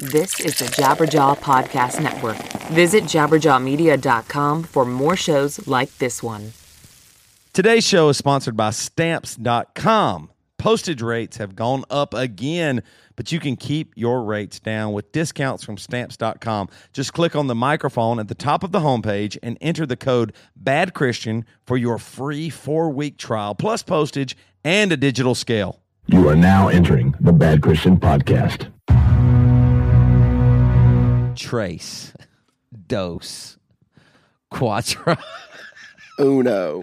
This is the Jabberjaw Podcast Network. Visit jabberjawmedia.com for more shows like this one. Today's show is sponsored by Stamps.com. Postage rates have gone up again, but you can keep your rates down with discounts from Stamps.com. Just click on the microphone at the top of the homepage and enter the code Bad Christian for your free four week trial, plus postage and a digital scale. You are now entering the Bad Christian Podcast. Trace, Dose, Quattro. Uno.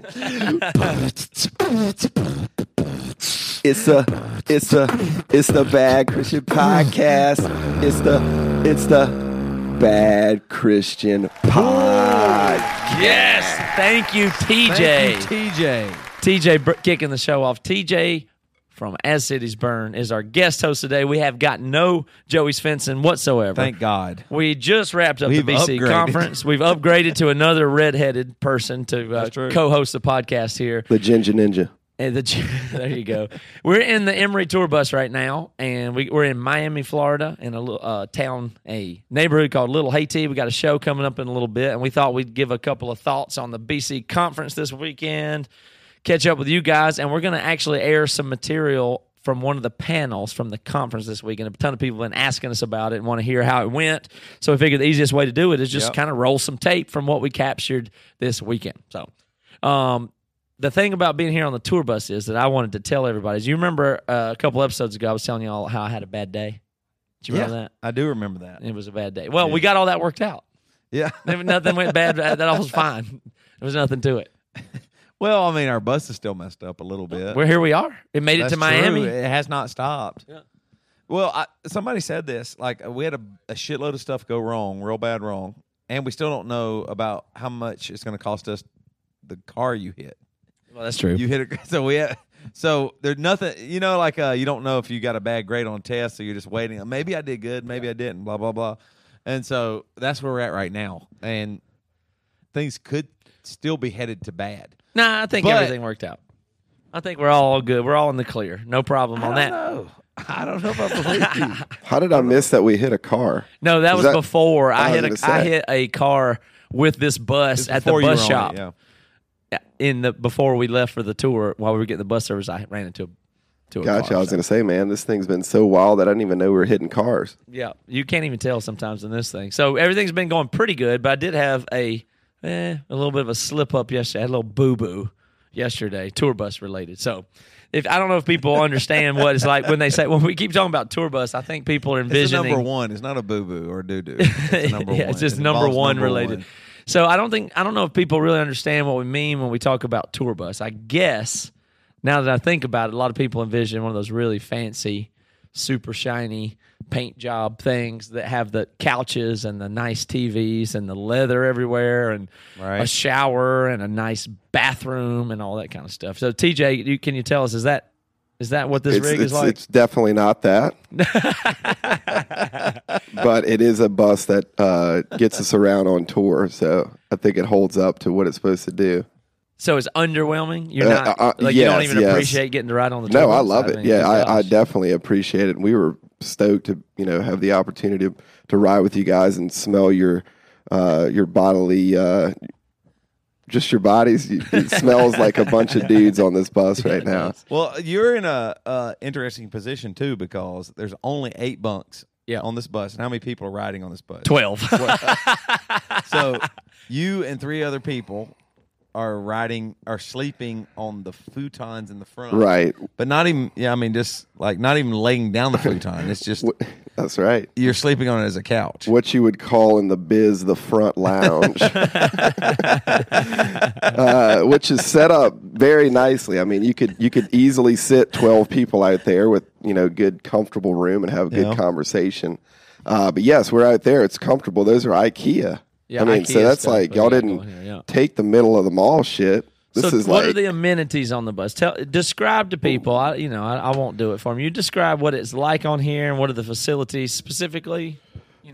It's the it's the it's the Bad Christian Podcast. It's the it's the Bad Christian Pod. Yes, thank you, TJ. TJ. TJ br- kicking the show off. TJ from As Cities Burn is our guest host today. We have got no Joey Svensson whatsoever. Thank God. We just wrapped up We've the BC upgraded. conference. We've upgraded to another redheaded person to uh, co-host the podcast here. The Ginger Ninja. And the, there you go. We're in the Emery tour bus right now, and we, we're in Miami, Florida, in a little uh, town, a neighborhood called Little Haiti. We got a show coming up in a little bit, and we thought we'd give a couple of thoughts on the BC conference this weekend, catch up with you guys, and we're going to actually air some material from one of the panels from the conference this week. And a ton of people have been asking us about it and want to hear how it went. So we figured the easiest way to do it is just Yep. kind of roll some tape from what we captured this weekend. So, um, the thing about being here on the tour bus is that I wanted to tell everybody. Is you remember uh, a couple episodes ago, I was telling you all how I had a bad day. Do you remember that? I do remember that. It was a bad day. Well, we got all that worked out. Yeah. Nothing went bad. That all was fine. There was nothing to it. Well, I mean, our bus is still messed up a little bit. Well, here we are. It made it to Miami. true. It has not stopped. Yeah. Well, I, somebody said this. Like we had a, a shitload of stuff go wrong, real bad wrong, and we still don't know about how much it's going to cost us the car you hit. Well, that's true. You hit it. So we had. So there's nothing. You know, like uh, you don't know if you got a bad grade on a test, so you're just waiting. Maybe I did good. Maybe I didn't. Blah blah blah. And so that's where we're at right now, and things could still be headed to bad. nah, I think But- everything worked out. I think we're all good. We're all in the clear. No problem on that. know. I don't know if I believe you. How did I miss that we hit a car? No, that was that- before I I hit a gonna I hit a car with this bus at the bus shop. it, yeah. in the before we left for the tour while we were getting the bus service i ran into a to a Gotcha. car, I was so- going to say, man, this thing's been so wild that I didn't even know we were hitting cars. yeah you can't even tell sometimes in this thing so everything's been going pretty good but i did have a eh, a little bit of a slip up yesterday I had a little boo-boo yesterday tour bus related so if I don't know if people understand what it's like when they say when we keep talking about tour bus, I think people are It's envisioning number one. It's not a boo boo or doo doo. It's number yeah, one. it's just It number one number related. one. So I don't think I don't know if people really understand what we mean when we talk about tour bus. I guess now that I think about it, a lot of people envision one of those really fancy, super shiny paint job things that have the couches and the nice TVs and the leather everywhere and Right. a shower and a nice bathroom and all that kind of stuff. So TJ, you, can you tell us is that is that what this It's, rig it's, is like? it's definitely not that. but it is a bus that uh, gets us around on tour. So I think it holds up to what it's supposed to do. so it's underwhelming. You're Uh, not uh, like you don't even yes. appreciate getting to ride on the No, I love it. mean, Yeah, I, I definitely appreciate it. We were stoked to you know have the opportunity to, to ride with you guys and smell your uh, your bodily uh, just your bodies. It smells like a bunch of dudes on this bus right now. Well, you're in a uh, interesting position too because there's only eight bunks Yeah. on this bus, and how many people are riding on this bus? 12. So you and three other people are riding are sleeping on the futons in the front, Right. But not even yeah, I mean just like not even laying down the futon. It's just That's right. you're sleeping on it as a couch. What you would call in the biz the front lounge, uh, which is set up very nicely. I mean, you could you could easily sit twelve people out there with you know good comfortable room and have a good Yeah. conversation. Uh, but yes, we're out there. It's comfortable. Those are IKEA. Yeah, I mean, so that's stuff, like y'all didn't here, yeah. take the middle of the mall shit. This so is what like are the amenities on the bus? Tell describe to people. I you know, I, I won't do it for them. You describe what it's like on here and what are the facilities specifically.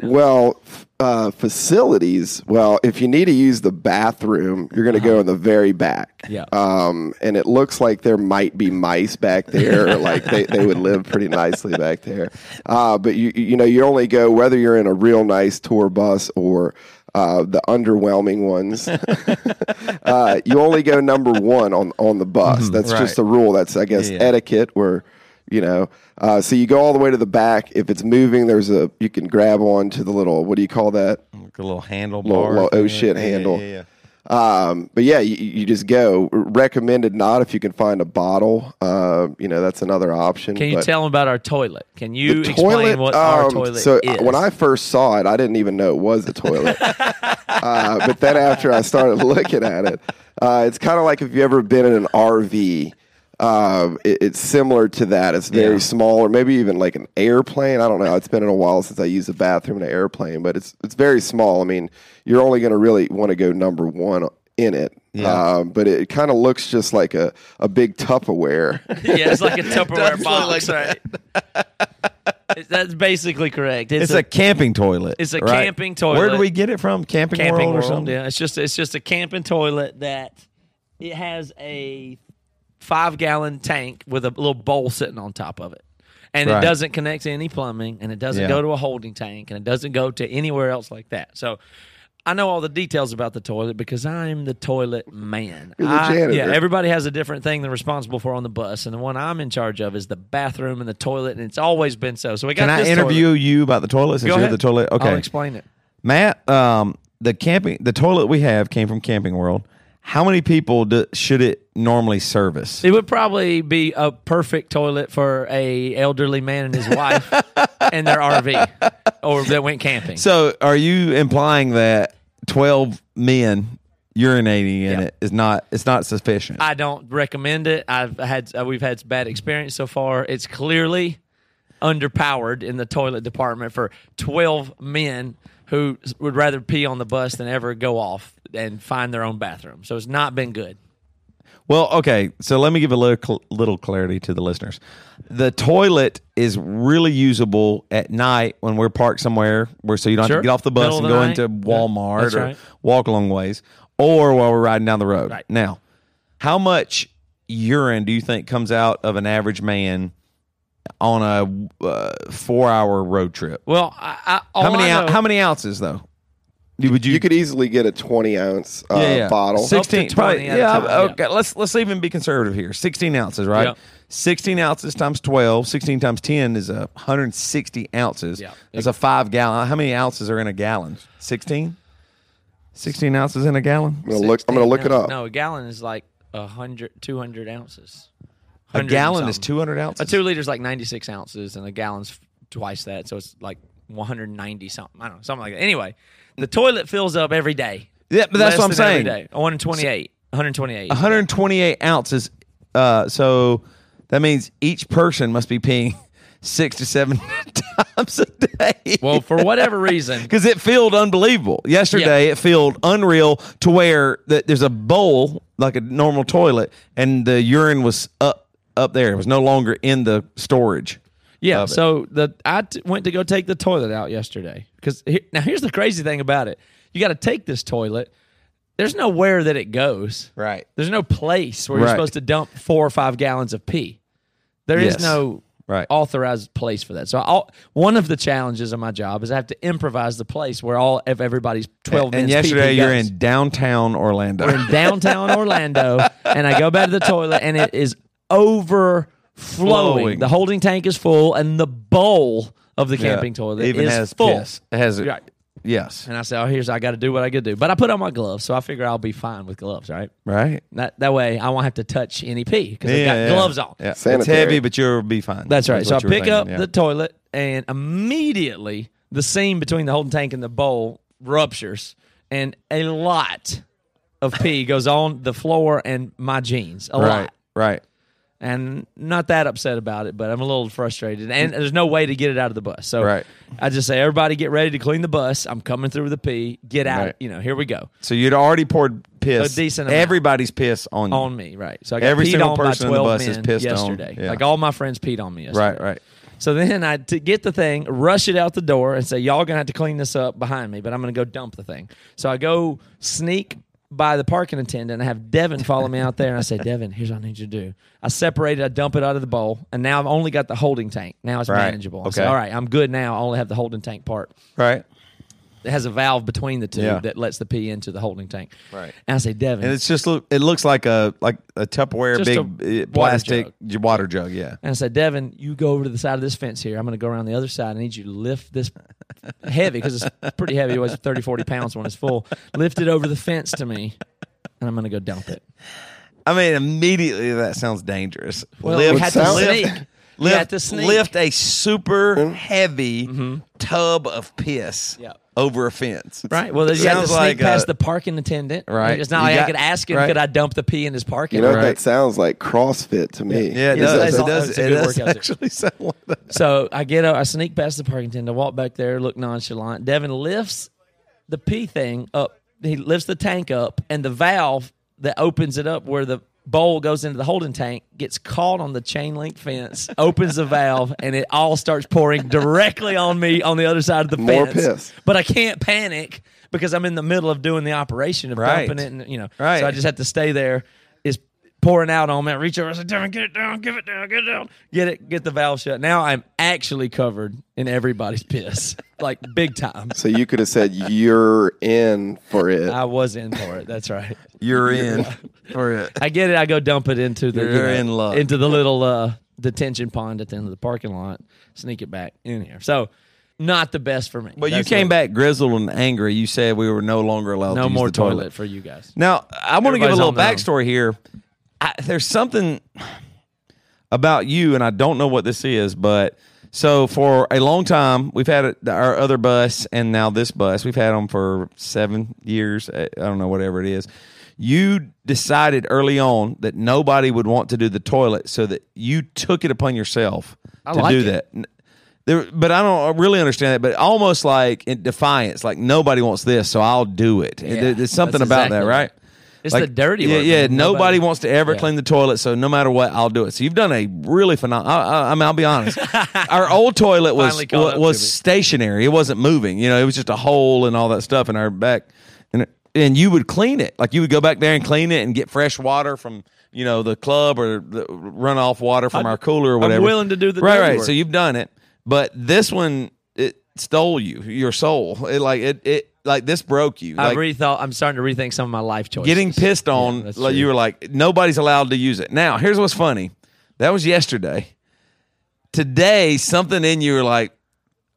Well, uh, facilities. Well, if you need to use the bathroom, you're going to go in the very back. Uh-huh. Yeah. Um, and it looks like there might be mice back there. or like they, they would live pretty nicely back there. Uh, but you you know you only go whether you're in a real nice tour bus or uh, the underwhelming ones. uh, you only go number one on on the bus. That's right. just a rule. That's I guess Mm-hmm. Yeah. etiquette where you know uh, so you go all the way to the back if it's moving there's a you can grab on to the little what do you call that Like a little handlebar. Little- little oh shit Yeah, handle. Yeah, yeah. Um, but yeah you, you just go recommended not if you can find a bottle uh, you know that's another option Can you tell them about our toilet? Can you the explain what our um, toilet so is? uh, when I first saw it, I didn't even know it was a toilet. uh, but then after I started looking at it, uh, it's kind of like if you've ever been in an RV. Um, it, it's similar to that. It's very Yeah. small, or maybe even like an airplane. I don't know. It's been in a while since I used a bathroom in an airplane, but it's it's very small. I mean, you're only going to really want to go number one in it. Yeah. Um, but it kind of looks just like a, a big Tupperware. yeah, it's like a Tupperware box, like right? That's basically correct. It's, It's a, camping toilet. it's a right? camping toilet. Where do we get it from? Camping, camping World, world. or something? Yeah, it's just it's just a camping toilet that it has a five gallon tank with a little bowl sitting on top of it. And Right. it doesn't connect to any plumbing and it doesn't Yeah. go to a holding tank and it doesn't go to anywhere else like that. So I know all the details about the toilet because I'm the toilet man. I- yeah, everybody has a different thing they're responsible for on the bus, and the one I'm in charge of is the bathroom and the toilet, and it's always been so. So we got Can I interview toilet. you about the toilet since Go you're ahead. the toilet? Okay. I'll explain it. Matt, um, the camping, the toilet we have came from Camping World. How many people do, should it normally service? It would probably be a perfect toilet for a elderly man and his wife and their RV, or that went camping. So, are you implying that twelve men urinating in Yeah. it is not it's not sufficient? I don't recommend it. I've had uh, we've had bad experience so far. It's clearly underpowered in the toilet department for twelve men who would rather pee on the bus than ever go off and find their own bathroom. So it's not been good. Well, okay. So let me give a little little clarity to the listeners. The toilet is really usable at night when we're parked somewhere where so you don't have to get off the bus Middle and the go night. into Walmart that's or right. walk a long ways, or while we're riding down the road. Right. Now, how much urine do you think comes out of an average man on a uh, four hour road trip? Well, I, I, how many I know- how many ounces though? Would you, You could easily get a 20 ounce uh, yeah, yeah. bottle. Sixteen, 20 probably, yeah. time, yeah. Okay, let's let's even be conservative here. Sixteen ounces, right? Yep. Sixteen ounces times 12, 16 times ten is a hundred and sixty ounces. Yeah. That's a five gallon. How many ounces are in a gallon? Sixteen. 16 ounces in a gallon. I'm gonna look. I'm gonna look no, it up. No, a gallon is like a hundred, two hundred ounces. A gallon is two hundred ounces. A two liters like ninety six ounces, and a gallon's twice that, so it's like one hundred ninety something. I don't know, something like that. Anyway, the toilet fills up every day. Yeah, but that's what I'm saying. Every day, one twenty eight. One hundred twenty eight. 128 ounces. Uh, so that means each person must be peeing six to seven times a day. Well, for whatever reason, because it felt unbelievable. Yesterday, it felt unreal to where that there's a bowl like a normal toilet, and the urine was up up there. It was no longer in the storage. Yeah. So the I t- went to go take the toilet out yesterday because now here's the crazy thing about it: you got to take this toilet. There's nowhere that it goes. Right. There's no place where you're Right. supposed to dump four or five gallons of pee. There is Yes. no Right. authorized place for that. So one of the challenges of my job is I have to improvise the place where all of everybody's twelve. and men's yesterday, pee-pee you're goes. in downtown Orlando. We're in downtown Orlando, and I go back to the toilet, and it is overflowing. Flowing. The holding tank is full, and the bowl of the Yeah. camping toilet even is has full. piss. It has it. Right. Yes. And I say, "Oh, here's I got to do what I got to do." But I put on my gloves, so I figure I'll be fine with gloves, right? Right. That that way I won't have to touch any pee because I've got yeah. gloves on. Yeah. It's heavy, but you'll be fine. That's right. So I what you were pick thinking, up yeah. the toilet, and immediately the seam between the holding tank and the bowl ruptures, and a lot of pee goes on the floor and my jeans. A right. lot. Right. And not that upset about it, but I'm a little frustrated. And there's no way to get it out of the bus. So Right. I just say, everybody get ready to clean the bus. I'm coming through with the pee. Get out. Right. You know, here we go. So you'd already poured piss. A decent amount. Everybody's piss on you. On me, right. So I got Every single on person on the bus is pissed on. yesterday. Yeah. Like all my friends peed on me yesterday. Right. Right. So then I to get the thing, rush it out the door, and say, "Y'all gonna have to clean this up behind me," but I'm gonna go dump the thing. So I go sneak by the parking attendant. I have Devin follow me out there, and I say, "Devin, here's what I need you to do." I separate it, I dump it out of the bowl, and now I've only got the holding tank. Now it's Right. manageable. I say, Okay. "All right, I'm good now. I only have the holding tank part." Right. It has a valve between the two Yeah. that lets the pee into the holding tank. Right. And I say, Devin, And it's just look. It looks like a like a Tupperware big a uh, water plastic water jug. Yeah. And I said, Devin, you go over to the side of this fence here. I'm going to go around the other side. I need you to lift this heavy because it's pretty heavy. It weighs 30, 40 pounds when it's full. Lift it over the fence to me, and I'm going to go dump it. I mean, immediately that sounds dangerous. Well, lift, had to sneak. You lift, had sneak. lift a super mm-hmm. heavy mm-hmm. tub of piss Yeah. over a fence. Right. Well, you had to Sounds sneak like past a- the parking attendant. Right. It's not You like got- I could ask him, right. could I dump the pee in his parking? You know, Right. that sounds like CrossFit to me. Yeah, it Yeah, does. that's It does, that's a it good does workout actually sound like that. So I get up, I sneak past the parking attendant, walk back there, look nonchalant. Devin lifts the pee thing up. He lifts the tank up, and the valve that opens it up where the bowl goes into the holding tank gets caught on the chain link fence, opens the valve, and it all starts pouring directly on me on the other side of the More fence. piss. But I can't panic because I'm in the middle of doing the operation of Right. dumping it, and you know, Right. so I just have to stay there. It's pouring out on me. I reach over, I say, "Devin, get it down, give it down, get it down, get it, get the valve shut." Now I'm actually covered in everybody's piss, like big time. So you could have said you're in for it. I was in for it. That's right. You're in for it. I get it. I go dump it into the You're in luck. into the little uh, detention pond at the end of the parking lot. Sneak it back in here. So not the best for me. But you came what- back grizzled and angry. You said we were no longer allowed No to use more the toilet. toilet for you guys. Now, I want to give a little on their own. backstory here. I, there's something about you, and I don't know what this is, but so for a long time, we've had our other bus, and now this bus. We've had them for seven years. I I don't know, whatever it is. You decided early on that nobody would want to do the toilet, so that you took it upon yourself I to like do it. that. There, but I don't really understand that. But almost like in defiance, like nobody wants this, so I'll do it. There- There's something about exactly that, right? It's the dirty Yeah, work, yeah. Nobody, Nobody- wants to ever Yeah. clean the toilet, so no matter what, I'll do it. So you've done a really phenomenal. I, I, I mean, I'll be honest. Our old toilet was was, was stationary. It wasn't moving. You know, it was just a hole and all that stuff in our back. And and you would clean it. Like you would go back there and clean it and get fresh water from you know the club or the runoff water from I- our cooler or I'm whatever. willing to do the right, right. work. So you've done it, but this one it stole you, your soul. It like it it like this broke you. I rethought. I'm starting to rethink some of my life choices. getting pissed on that's like you were like nobody's allowed to use it. Now here's what's funny. That was yesterday. Today something in you were like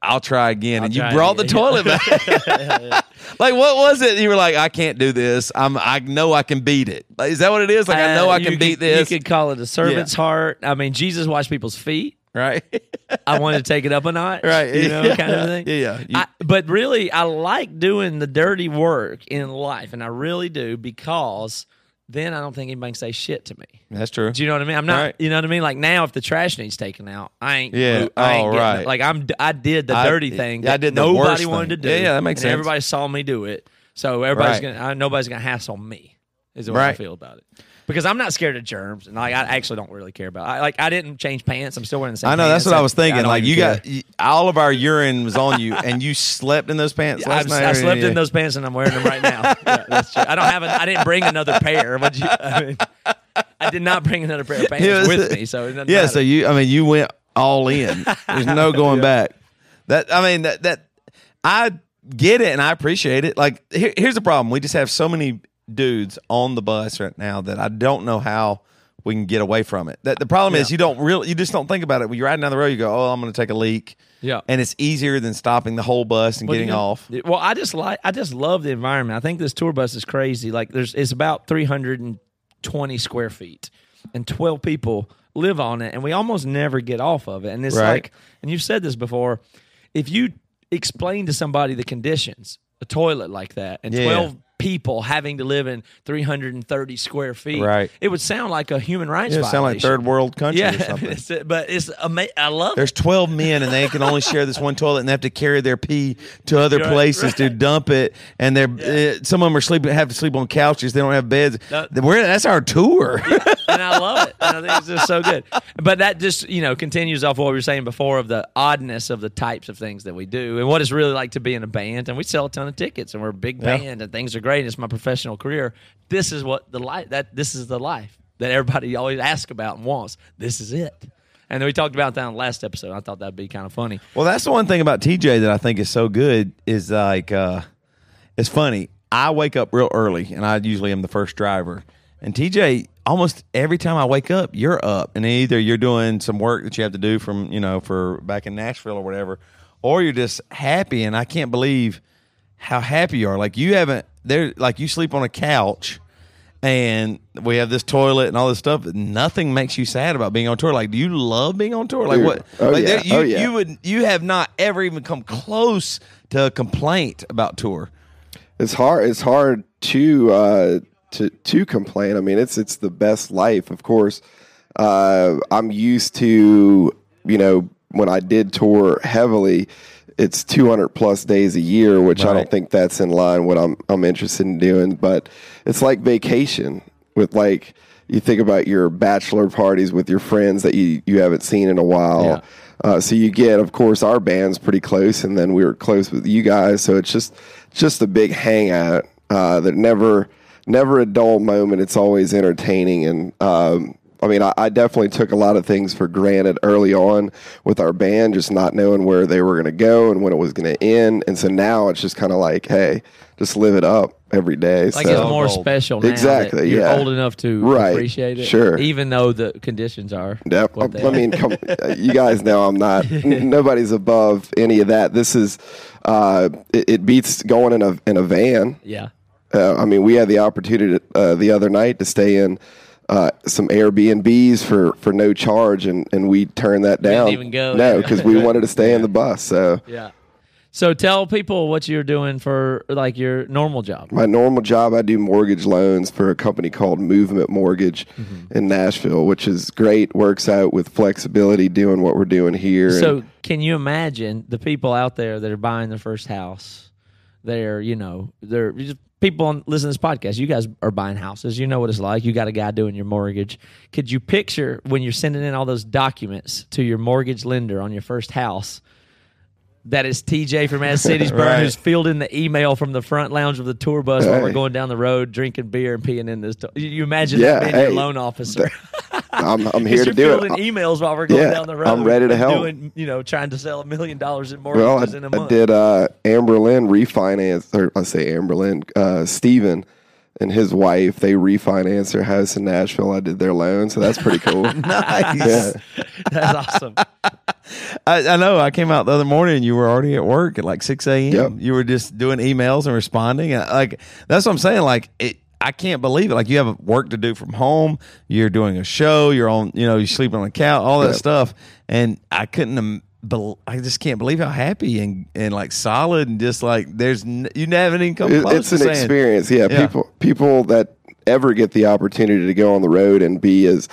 i'll try again. And you brought the toilet back. Like what was it? You were like i can't do this. I'm i know i can beat it. Like, is that what it is? Like i know Uh, i can could- beat this You could call it a servant's heart. I mean, Jesus washed people's feet. Right I wanted to take it up a notch. Right, You know, yeah. kind of thing. Yeah, yeah. I, but really, I like doing the dirty work in life, and I really do because then I don't think anybody can say shit to me. that's true Do you know what I mean? I'm not. Right. You know what I mean? Like now, if the trash needs taken out, I ain't. Yeah. I ain't Oh, right. it. Like I'm. I did the I- dirty thing. yeah, I did nobody wanted to do. Yeah, yeah, that makes and sense. Everybody saw me do it, so everybody's Right. gonna. I, nobody's gonna hassle me. Is the way I feel about it. Because I'm not scared of germs, and like I actually don't really care about. I, like I didn't change pants. I'm still wearing the same. I know that's what I was thinking. don't Like you care. got all of our urine was on you, and you slept in those pants I, last night. I slept in those pants and I'm wearing them right now. Yeah, that's true. I don't have. An, I didn't bring another pair. Would you? I, mean, I did not bring another pair of pants with me, so yeah. matter. So you, I mean, you went all in. There's no going back. That I mean that that I get it and I appreciate it. Like here, here's the problem: we just have so many dudes on the bus right now that I don't know how we can get away from it. That the problem is you don't really, you just don't think about it. When you're riding down the road, you go, "Oh, I'm going to take a leak." Yeah. and it's easier than stopping the whole bus and Well, getting you know, off. Well, I just like I just love the environment. I think this tour bus is crazy. Like there's it's about 320 square feet and 12 people live on it and we almost never get off of it. And it's Right. like and you've said this before, if you explain to somebody the conditions, a toilet like that and Yeah. 12 people having to live in 330 square feet, Right. it would sound like a human rights Yeah, it sound like third world country yeah, or something. it's, but it's ama- I love it. There's 12 men and they can only share this one toilet and they have to carry their pee to other Right, places to dump it. And they're uh, some of them are sleeping have to sleep on couches. They don't have beds. We're, that's our tour. and I love it. And I think it's just so good. But that just you know continues off what we were saying before of the oddness of the types of things that we do and what it's really like to be in a band. And we sell a ton of tickets and we're a big Yeah. band and things are great. It's my professional career. This is what the life that this is the life that everybody always asks about and wants. This is it. And we talked about that in the last episode. I thought that'd be kind of funny. Well, that's the one thing about TJ that I think is so good is like uh it's funny. I wake up real early and I usually am the first driver. And TJ, almost every time I wake up, you're up. And either you're doing some work that you have to do from, you know, for back in Nashville or whatever, or you're just happy and I can't believe how happy you are. Like you haven't there like you sleep on a couch and we have this toilet and all this stuff. Nothing makes you sad about being on tour. Like, do you love being on tour? Like, Dude. what? Oh, like, yeah. you, Oh, yeah. you would you have not ever even come close to a complaint about tour. it's hard it's hard to uh to to complain i mean it's it's the best life of course uh i'm used to you know when i did tour heavily it's 200 plus days a year which i don't think that's in line what i'm i'm interested in doing but it's like vacation with like you think about your bachelor parties with your friends that you you haven't seen in a while Yeah. uh, so you get, of course, our band's pretty close, and then we were close with you guys. So it's just just a big hangout uh, that never never a dull moment. It's always entertaining, and um, I mean, I, I definitely took a lot of things for granted early on with our band, just not knowing where they were going to go and when it was going to end. And so now it's just kind of like, hey, just live it up every day. Like so, it's more gold. special now. Exactly, that You're yeah. old enough to Right, appreciate it. sure. Even though the conditions are. Yep. what they I mean, come, you guys know I'm not. n- nobody's above any of that. This is. Uh, it, it beats going in a in a van. yeah. Uh, I mean, we had the opportunity uh, the other night to stay in uh, some Airbnbs for, for no charge, and, and we turned that didn't down. even go. No, because we wanted to stay in the bus. So Yeah. So tell people what you're doing for like your normal job. my normal job, I do mortgage loans for a company called Movement Mortgage Mm-hmm. in Nashville, which is great. Works out with flexibility, doing what we're doing here. and- So can you imagine the people out there that are buying their first house? They're, you know, they're just people on listen to this podcast. You guys are buying houses. You know what it's like. You got a guy doing your mortgage. Could you picture when you're sending in all those documents to your mortgage lender on your first house? That is TJ from As Cities Burn Right. who's fielding the email from the front lounge of the tour bus while we're going down the road, drinking beer and peeing in this. To- you imagine Yeah, that being your loan officer? I'm, I'm 'Cause here to you're do fielding it. emails while we're going Yeah, down the road. I'm ready to help. Doing, you know, trying to sell a million dollars in mortgages Well, I, in a I month. did uh, Amberlyn refinance, or I say Amberlyn, uh, Steven and his wife, they refinanced their house in Nashville. I did their loan, so that's pretty cool. Nice. That's awesome. I, I know. I came out the other morning and you were already at work at like six a.m. Yep. You were just doing emails and responding, and like that's what I'm saying. Like it, I can't believe it. Like you have work to do from home. You're doing a show. You're on. You know, you're sleeping on a couch. All that Yep. stuff, and I couldn't. I just can't believe how happy and, and like solid and just like there's n- you haven't even come close. it's an saying- experience. Yeah, Yeah. people people that ever get the opportunity to go on the road and be as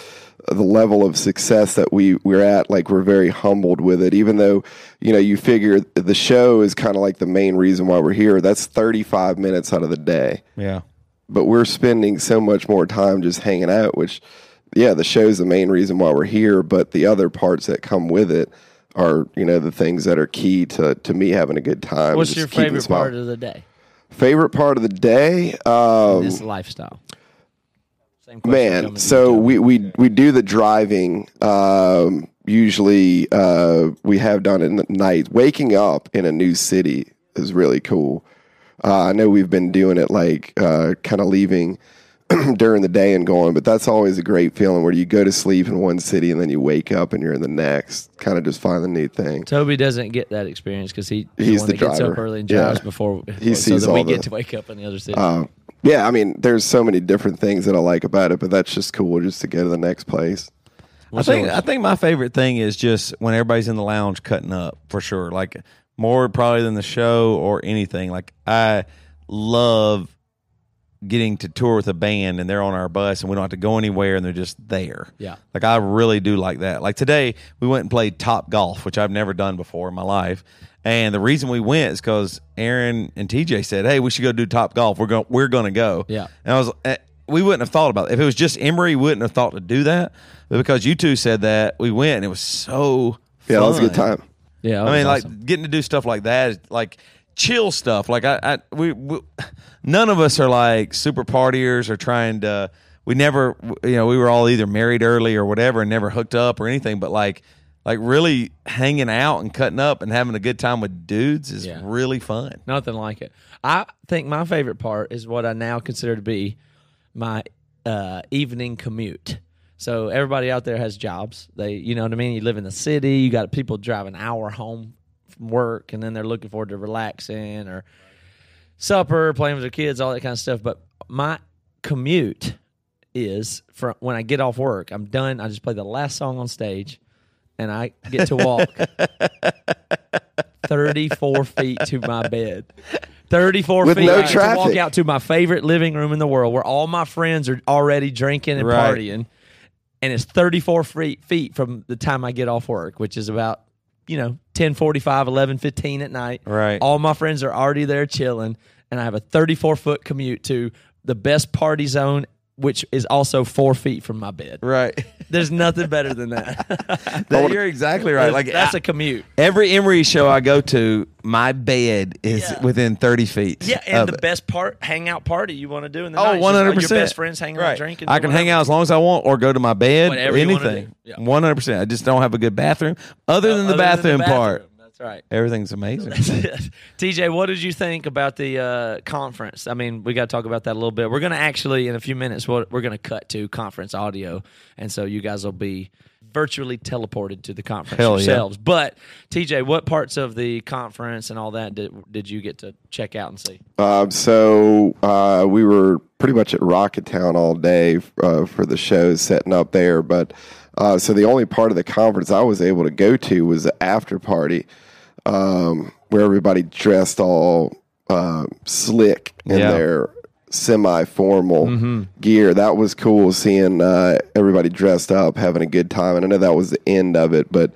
uh, the level of success that we we're at like we're very humbled with it even though you know you figure the show is kind of like the main reason why we're here that's 35 minutes out of the day Yeah. But we're spending so much more time just hanging out which yeah the show's the main reason why we're here but the other parts that come with it are you know the things that are key to to me having a good time What's just your favorite part of the day? favorite part of the day um This lifestyle. Same man so we, we we do the driving um usually uh we have done it at night waking up in a new city is really cool uh, i know we've been doing it like uh kind of leaving during the day and going but that's always a great feeling where you go to sleep in one city and then you wake up and you're in the next kind of just find the new thing Toby doesn't get that experience because he, He's he's the one the that gets up early and Yeah. drives before He so sees that we all get to wake up in the other city. uh, yeah i mean there's so many different things that i like about it but that's just cool just to go to the next place I think I think my favorite thing is just when everybody's in the lounge cutting up for sure. Like more probably than the show or anything. Like I love getting to tour with a band and they're on our bus and we don't have to go anywhere and they're just there. Yeah. Like I really do like that. Like today we went and played top golf, which I've never done before in my life. And the reason we went is because Aaron and TJ said, "Hey, we should go do top golf. We're going. We're going to go." Yeah. And I was, eh, we wouldn't have thought about it. If it was just Emery, we wouldn't have thought to do that. But because you two said that, we went and it was so Yeah, that was a good time. Yeah, I mean, like getting to do stuff like that, is like chill stuff. Like I, I we, we, none of us are like super partiers or trying to. We never, you know, we were all either married early or whatever, and never hooked up or anything. But like, like really hanging out and cutting up and having a good time with dudes is Yeah. really fun. Nothing like it. I think my favorite part is what I now consider to be my uh, evening commute. So everybody out there has jobs. They, you know what I mean. You live in the city. You got people drive an hour home from work, and then they're looking forward to relaxing or supper, playing with their kids, all that kind of stuff. But my commute is from when I get off work. I'm done. I just play the last song on stage, and I get to walk 34 feet to my bed. 34 With feet no I to walk out to my favorite living room in the world where all my friends are already drinking and Right. partying. And it's 34 feet, feet from the time I get off work, which is about, you know, 10 45, 11 15 at night. Right. All my friends are already there chilling. And I have a 34 foot commute to the best party zone, which is also four feet from my bed. Right. There's nothing better than that. That- you're exactly right. Like that's I- a commute. every Emery show I go to, my bed is Yeah. within thirty feet. Yeah, and the it. best part, hangout party you want to do in the Oh, night. is one hundred like, percent. Your best friends hanging out, drinking. I can hang out as long as I want, or go to my bed, Whatever or anything. Yeah. One hundred percent. I just don't have a good bathroom. Other than the Other bathroom part, bathroom. That's right. everything's amazing. TJ, what did you think about the uh, conference? I mean, we got to talk about that a little bit. We're going to actually, in a few minutes, we're, we're going to cut to conference audio. And so you guys will be virtually teleported to the conference Hell yeah. yourselves. But, TJ, what parts of the conference and all that did, did you get to check out and see? Um, so uh, we were pretty much at Rocketown all day uh, for the shows setting up there. But uh, so the only part of the conference I was able to go to was the after party, um, where everybody dressed all uh, slick in Yeah. their semi-formal gear. That was cool seeing uh, everybody dressed up, having a good time. And I know that was the end of it, but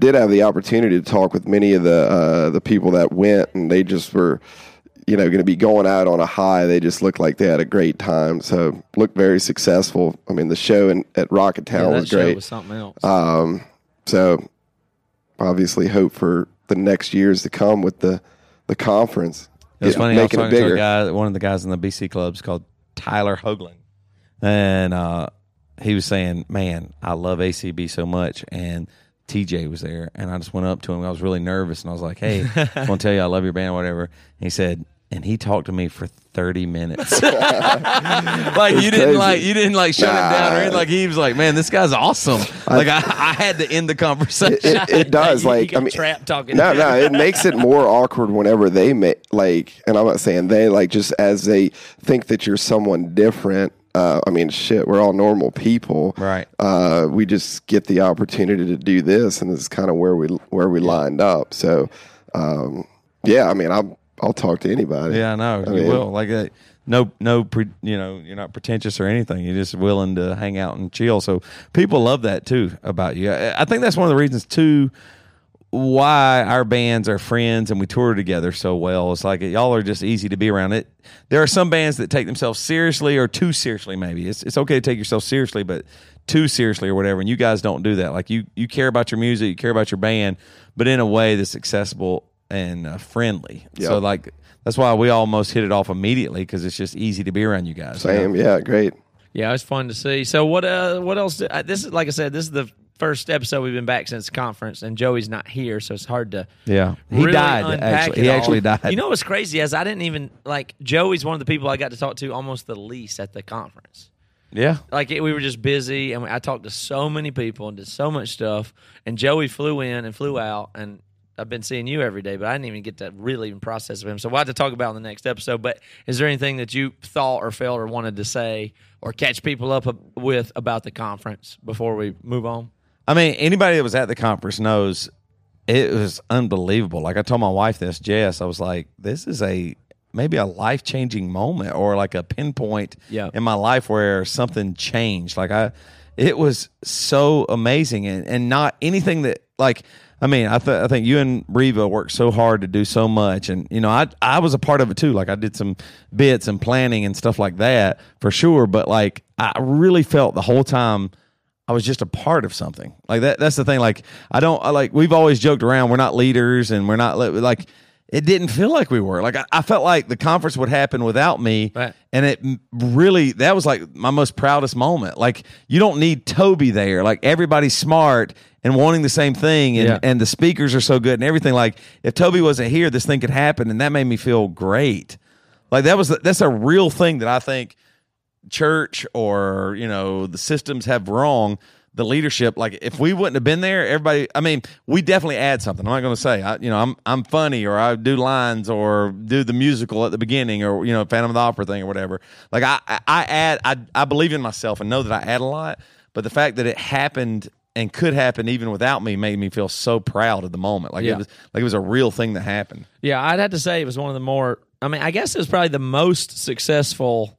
did have the opportunity to talk with many of the uh, the people that went, and they just were, you know, going to be going out on a high. They just looked like they had a great time. So looked very successful. I mean, the show in, at Rocketown that was great. was something else. Um, so obviously, hope for the next years to come with the the conference. It was Yeah, funny. I was talking to a guy, one of the guys in the BC clubs called Tyler Hoagland, and uh, he was saying, "Man, I love ACB so much." And TJ was there, and I just went up to him. I was really nervous, and I was like, "Hey, I want to tell you I love your band, or whatever." And he said, and he talked to me for thirty minutes. like you didn't crazy. like you didn't like shut him down or anything. Like he was like, "Man, this guy's awesome." Like I, I had to end the conversation. It, it does. You- you like I got mean, trap talking. No, no, it makes it more awkward whenever they make like, and I'm not saying they like just as they think that you're someone different. Uh, I mean, shit, we're all normal people, Right. Uh, we just get the opportunity to do this, and this is kind of where we where we lined up. So, um, yeah, I mean, I'll I'll talk to anybody. Yeah, I know I you mean- will. Like uh, no, no, pre, you know, you're not pretentious or anything. You're just willing to hang out and chill. So people love that too about you. I, I think that's one of the reasons too why our bands are friends and we tour together so well. It's like y'all are just easy to be around. It. There are some bands that take themselves seriously or too seriously. Maybe it's it's okay to take yourself seriously, but too seriously or whatever. And you guys don't do that. Like you you care about your music, you care about your band, but in a way that's accessible and uh, friendly. So like that's why we almost hit it off immediately because it's just easy to be around you guys. you know? Yeah, great. Yeah, it's fun to see. So what? Uh, what else? Did, uh, this is like I said. This is the first episode we've been back since the conference, and Joey's not here, so it's hard to. Yeah, he really died. Actually, he all. actually died. You know what's crazy is I didn't even like Joey's one of the people I got to talk to almost the least at the conference. yeah, Like it, we were just busy, and I talked to so many people and did so much stuff. And Joey flew in and flew out, and I've been seeing you every day, but I didn't even get to really even process of him. So we'll have to talk about in the next episode. But is there anything that you thought or felt or wanted to say or catch people up with about the conference before we move on? I mean, anybody that was at the conference knows it was unbelievable. Like I told my wife this, Jess, I was like, this is a maybe a life changing moment or like a pinpoint Yeah. in my life where something changed. Like I, it was so amazing and, and not anything that like I mean, I, th- I think you and Reva worked so hard to do so much, and you know, I I was a part of it too. Like I did some bits and planning and stuff like that for sure. But like I really felt the whole time I was just a part of something. Like that. That's the thing. Like I don't I, like. We've always joked around. We're not leaders, and we're not like. It didn't feel like we were. Like I, I felt like the conference would happen without me, Right. and it really that was like my most proudest moment. Like you don't need Toby there. Like everybody's smart and wanting the same thing, and Yeah. and the speakers are so good and everything. Like if Toby wasn't here, this thing could happen, and that made me feel great. Like that was that's a real thing that I think church or you know the systems have wrong the leadership like if we wouldn't have been there everybody i mean we definitely add something i'm not going to say I, you know i'm i'm funny or i do lines or do the musical at the beginning or you know phantom of the opera thing or whatever like i i I add i i believe in myself and know that i add a lot but the fact that it happened and could happen even without me made me feel so proud of the moment like Yeah. it was like it was a real thing that happened Yeah, I'd have to say it was one of the more. I mean, I guess it was probably the most successful.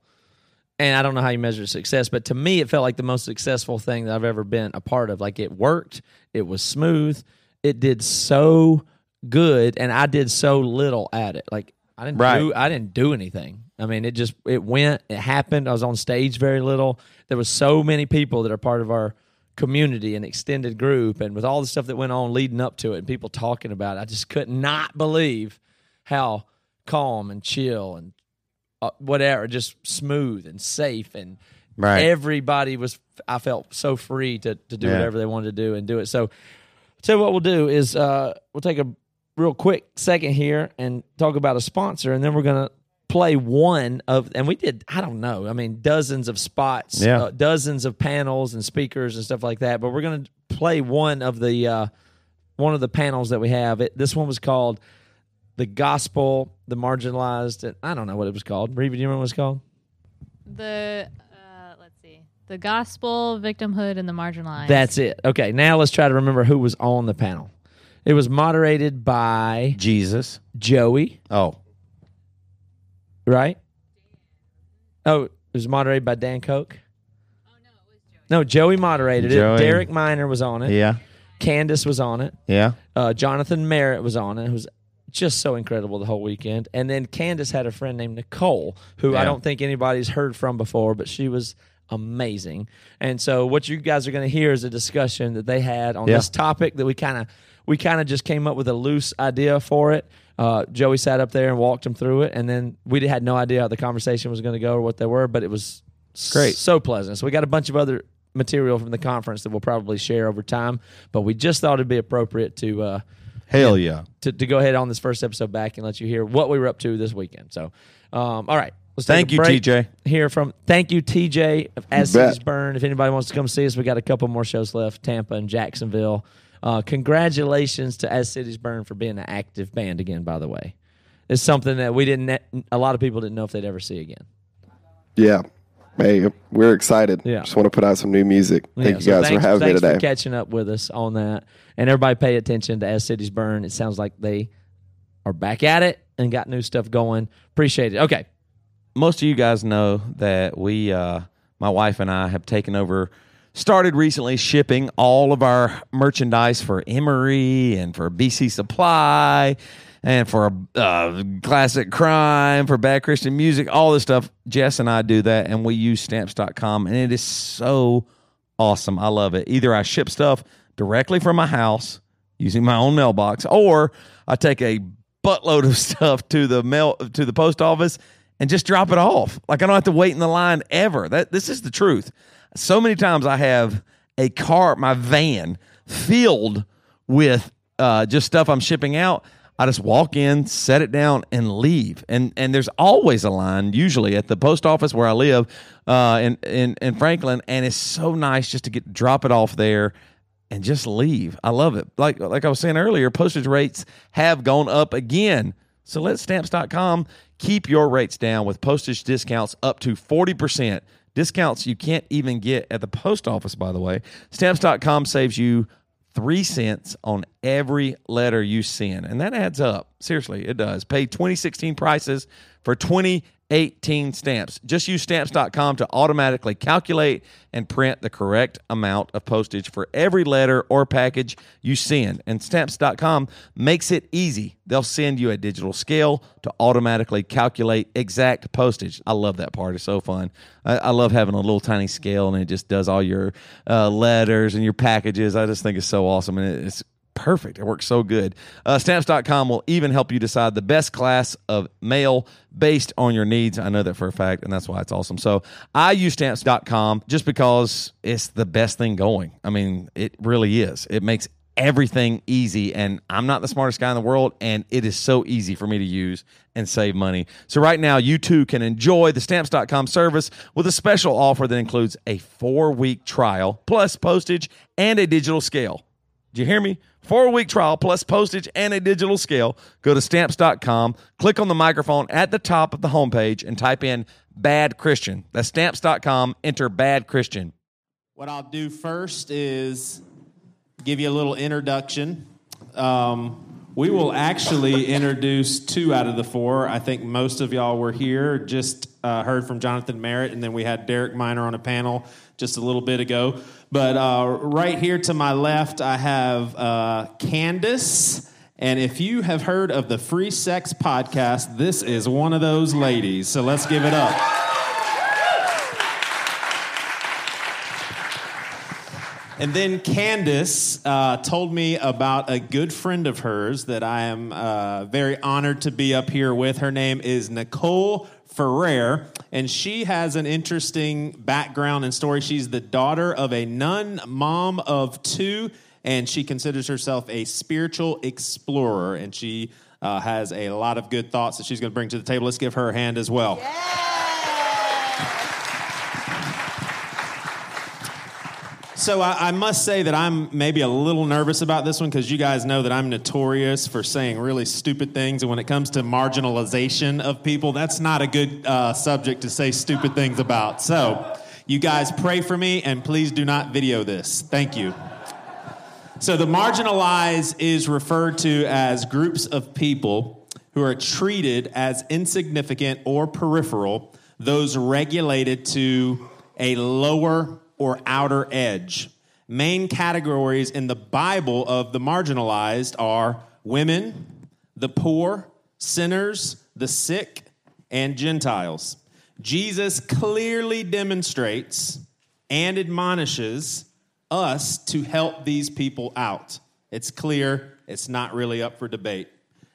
And I don't know how you measure success, but to me, it felt like the most successful thing that I've ever been a part of. Like it worked, it was smooth, it did so good, and I did so little at it. Like I didn't Right. do, I didn't do anything. I mean, it just it went, it happened. I was on stage very little. There was so many people that are part of our community and extended group, and with all the stuff that went on leading up to it, and people talking about it, I just could not believe how calm and chill and uh, whatever, just smooth and safe and Right. everybody was. I felt so free to to do Yeah. whatever they wanted to do and do it. So, you what we'll do is uh, we'll take a real quick second here and talk about a sponsor, and then we're gonna play one of and we did i don't know i mean dozens of spots Yeah. uh, dozens of panels and speakers and stuff like that but we're gonna play one of the uh one of the panels that we have. It this one was called the gospel the marginalized and i don't know what it was called. Reva, do you remember what it was called? The uh, let's see, the gospel, victimhood, and the marginalized. that's it. Okay now let's try to remember who was on the panel. It was moderated by jesus. Joey. Oh right? Oh, it was moderated by Dan Koch. No, Joey moderated Joey. it. Derek Minor was on it. yeah Candice was on it. yeah Uh, Jonathan Merritt was on it. It was just so incredible the whole weekend. And then Candice had a friend named Nicole, who I don't think anybody's heard from before, but she was amazing. And so what you guys are going to hear is a discussion that they had on Yeah. this topic that we kind of we kind of just came up with a loose idea for it. Uh, Joey sat up there and walked him through it, and then we had no idea how the conversation was going to go or what they were, but it was Great. so pleasant. So we got a bunch of other material from the conference that we'll probably share over time, but we just thought it'd be appropriate to. Uh, hell yeah to, to go ahead on this first episode back and let you hear what we were up to this weekend. So, um, all right. Let's take Thank a you, break. TJ. Hear from thank you, TJ of As You bet. Cities Burn. If anybody wants to come see us, we got a couple more shows left, Tampa and Jacksonville. Uh, congratulations to As Cities Burn for being an active band again. By the way, it's something that we didn't. A lot of people didn't know if they'd ever see again. Yeah. Hey, we're excited. Yeah. Just want to put out some new music. Thank Yeah, you so guys thanks, for having me today. for catching up with us on that. And everybody pay attention to As Cities Burn. It sounds like they are back at it and got new stuff going. Appreciate it. Okay. most of you guys know that we, uh, my wife and I, have taken over, started recently shipping all of our merchandise for Emery and for BC Supply and for uh, Classic Crime, for Bad Christian Music, all this stuff. Jess and I do that, and we use stamps.com, and it is so awesome. I love it. Either I ship stuff directly from my house using my own mailbox, or I take a buttload of stuff to the mail to the post office and just drop it off. Like I don't have to wait in the line ever. That this is the truth. So many times I have a car, my van filled with uh, just stuff I'm shipping out. I just walk in, set it down, and leave. And and there's always a line, usually at the post office where I live, uh, in in in Franklin. And it's so nice just to get drop it off there and just leave. I love it. Like like I was saying earlier, postage rates have gone up again. So let stamps.com keep your rates down with postage discounts up to 40%. Discounts you can't even get at the post office, by the way. Stamps.com saves you three cents on every letter you send. And that adds up. Seriously, it does. Pay 2016 prices for 2018 stamps. Just use stamps.com to automatically calculate and print the correct amount of postage for every letter or package you send. And stamps.com makes it easy. They'll send you a digital scale to automatically calculate exact postage. I love that part. It's so fun. I, I love having a little tiny scale and it just does all your uh, letters and your packages. I just think it's so awesome. And it's perfect. It works so good. Uh, stamps.com will even help you decide the best class of mail based on your needs. I know that for a fact, and that's why it's awesome. So I use stamps.com just because it's the best thing going. I mean, it really is. It makes everything easy and I'm not the smartest guy in the world and it is so easy for me to use and save money. So right now you too can enjoy the stamps.com service with a special offer that includes a 4-week trial plus postage and a digital scale. Did you hear me? Four week trial plus postage and a digital scale. Go to stamps.com, click on the microphone at the top of the homepage, and type in bad Christian. That's stamps.com, enter bad Christian. What I'll do first is give you a little introduction. Um, we will actually introduce two out of the four. I think most of y'all were here, just uh, heard from Jonathan Merritt, and then we had Derek Minor on a panel just a little bit ago. But uh, right here to my left, I have uh, Candice. And if you have heard of the Free Sex Podcast, this is one of those ladies. So let's give it up. And then Candice uh, told me about a good friend of hers that I am uh, very honored to be up here with. Her name is Nicole Ferrer, and she has an interesting background and story. She's the daughter of a nun, mom of two, and she considers herself a spiritual explorer. And she uh, has a lot of good thoughts that she's going to bring to the table. Let's give her a hand as well. So I, I, must say that I'm maybe a little nervous about this one because you guys know that I'm notorious for saying really stupid things, and when it comes to marginalization of people, that's not a good uh, subject to say stupid things about. So you guys pray for me, and please do not video this. Thank you. So the marginalized is referred to as groups of people who are treated as insignificant or peripheral, those regulated to a lower or outer edge. Main categories in the Bible of the marginalized are women, the poor, sinners, the sick, and Gentiles. Jesus clearly demonstrates and admonishes us to help these people out. It's clear, it's not really up for debate.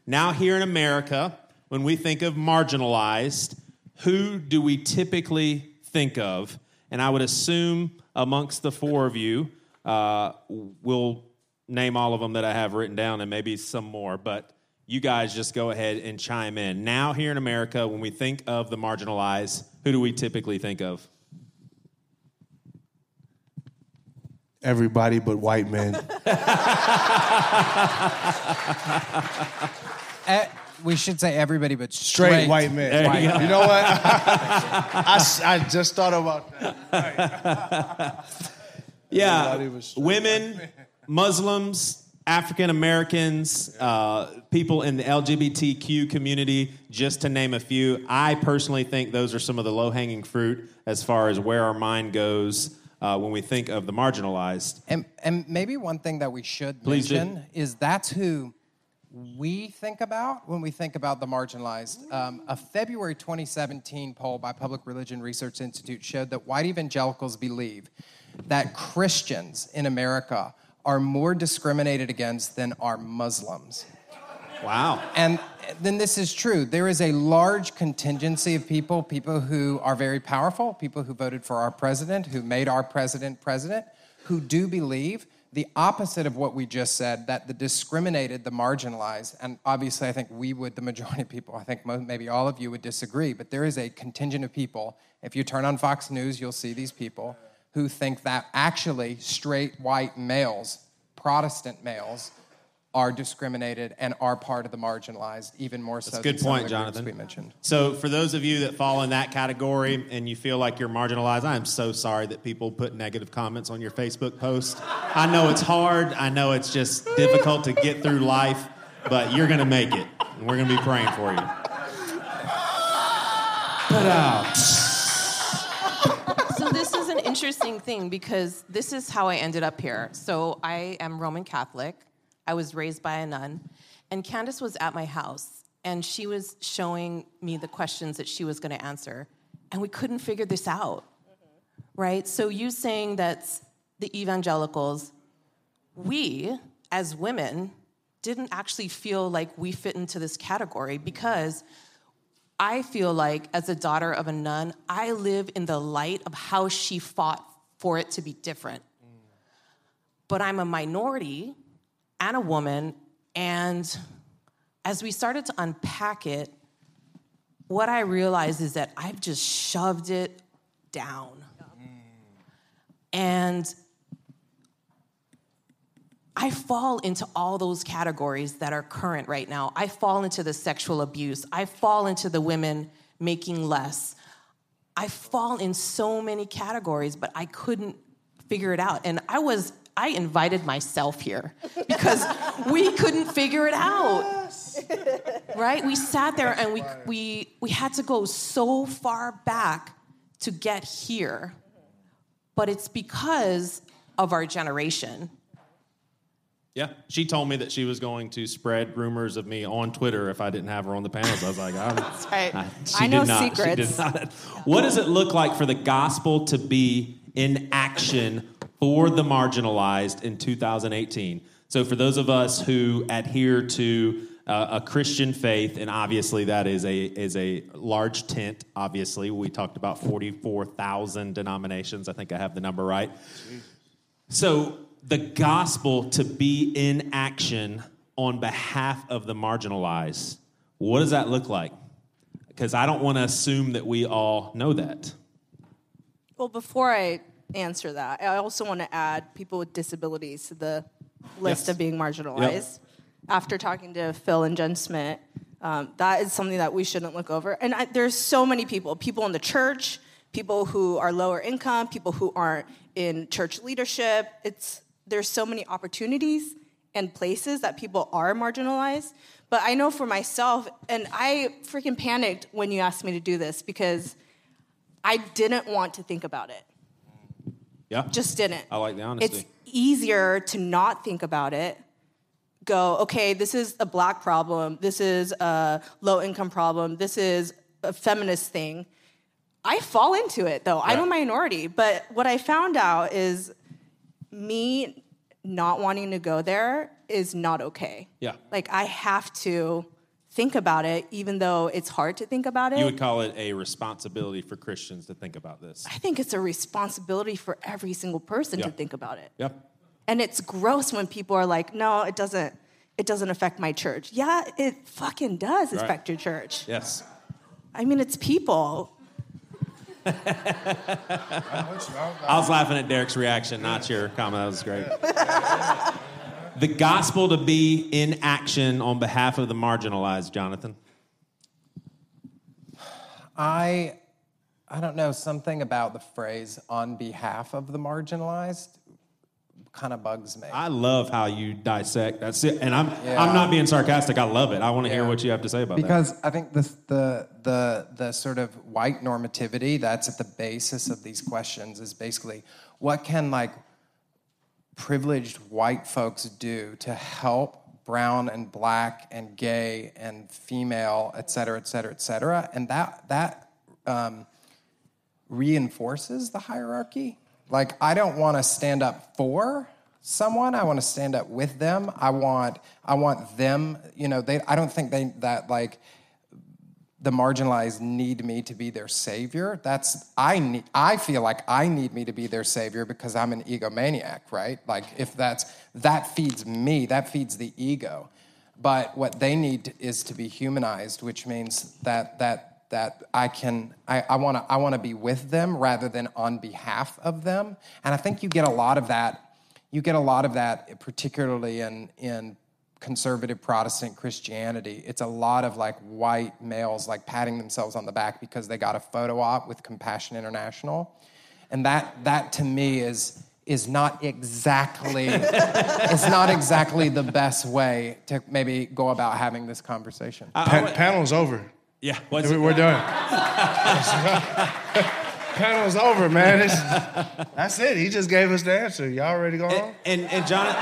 Now, here in America, when we think of marginalized, who do we typically think of? And I would assume amongst the four of you, uh, we'll name all of them that I have written down and maybe some more, but you guys just go ahead and chime in. Now, here in America, when we think of the marginalized, who do we typically think of? Everybody but white men. We should say everybody but Straight, straight, white men. white You, know what? I, I just thought about that. Yeah, Everybody was straight women, Muslims, African Americans, uh, people in the LGBTQ community, just to name a few. I personally think those are some of the low hanging fruit as far as where our mind goes uh, when we think of the marginalized. And, and maybe one thing that we should Please do. mention is that's who we think about when we think about the marginalized. Um, a February 2017 poll by Public Religion Research Institute showed that white evangelicals believe that Christians in America are more discriminated against than are Muslims. Wow. And then this is true. There is a large contingency of people, people who are very powerful, people who voted for our president, who made our president president, who do believe the opposite of what we just said that the discriminated, the marginalized, and obviously I think we would, the majority of people, I think maybe all of you would disagree, but there is a contingent of people. If you turn on Fox News, you'll see these people who think that actually straight white males, Protestant males, are discriminated and are part of the marginalized, even more so. That's a than good some point, the Jonathan. We mentioned. So, for those of you that fall in that category and you feel like you're marginalized, I am so sorry that people put negative comments on your Facebook post. I know it's hard. I know it's just difficult to get through life, but you're going to make it. And we're going to be praying for you. But, uh, so this is an interesting thing because this is how I ended up here. So I am Roman Catholic. I was raised by a nun, and Candice was at my house, and she was showing me the questions that she was going to answer, and we couldn't figure this out, right? So you saying that the evangelicals, we as women didn't actually feel like we fit into this category because I feel like, as a daughter of a nun, I live in the light of how she fought for it to be different. But I'm a minority and a woman, and as we started to unpack it, what I realized is that I've just shoved it down. And I fall into all those categories that are current right now. I fall into the sexual abuse. I fall into the women making less. I fall in so many categories, but I couldn't figure it out. And I was, I invited myself here because we couldn't figure it out. Right? We sat there and we, we, we had to go so far back to get here. But it's because of our generation. yeah, she told me that she was going to spread rumors of me on Twitter if I didn't have her on the panels. I was like, I'm, right. I, I know did not. She secrets. did not. What does it look like for the gospel to be in action for the marginalized in 2018? So, for those of us who adhere to uh, a Christian faith, and obviously that is a is a large tent. Obviously, we talked about 44,000 denominations. I think I have the number right. So, the gospel to be in action on behalf of the marginalized, what does that look like? Because I don't want to assume that we all know that. Well, before I answer that, I also want to add people with disabilities to the list Yes. of being marginalized. After talking to Phil and Jen Smith, um, that is something that we shouldn't look over. And I, there's so many people, people in the church, people who are lower income, people who aren't in church leadership. It's there's so many opportunities and places that people are marginalized. But I know for myself, and I freaking panicked when you asked me to do this because I didn't want to think about it. Yeah. Just didn't. I like the honesty. It's easier to not think about it. Go, okay, this is a black problem. This is a low income problem. This is a feminist thing. I fall into it though. I'm a minority. But what I found out is me not wanting to go there is not okay. Yeah. Like I have to think about it, even though it's hard to think about it. You would call it a responsibility for Christians to think about this. I think it's a responsibility for every single person to think about it. Yep. And it's gross when people are like, "No, it doesn't. It doesn't affect my church." Yeah, it fucking does Right. affect your church. Yes. I mean, it's people. I was laughing at Derek's reaction, not your comment. That was great. the gospel to be in action on behalf of the marginalized, Jonathan. I I don't know something about the phrase "on behalf of the marginalized" kind of bugs me. I love how you dissect. That's it. And I'm Yeah. I'm not being sarcastic. I love it. I want to hear what you have to say about it. because I think the, the the the sort of white normativity that's at the basis of these questions is basically what can like privileged white folks do to help brown and black and gay and female, et cetera, et cetera, et cetera, and that that um, reinforces the hierarchy. Like, I don't want to stand up for someone. I want to stand up with them. I want, I want them. You know, they. I don't think they that like the marginalized need me to be their savior. That's I need. I feel like I need me to be their savior because I'm an egomaniac, right? Like, if that's that feeds me, that feeds the ego. But what they need is to be humanized, which means that that that I can I, I wanna I wanna be with them rather than on behalf of them. And I think you get a lot of that, you get a lot of that particularly in in conservative Protestant Christianity. It's a lot of like white males like patting themselves on the back because they got a photo op with Compassion International. And that that to me is is not exactly is not exactly the best way to maybe go about having this conversation. Pa- panel's over. Yeah, we're, we're done. panel's over, man. It's, that's it. He just gave us the answer. Y'all ready to go home? And and Jonathan,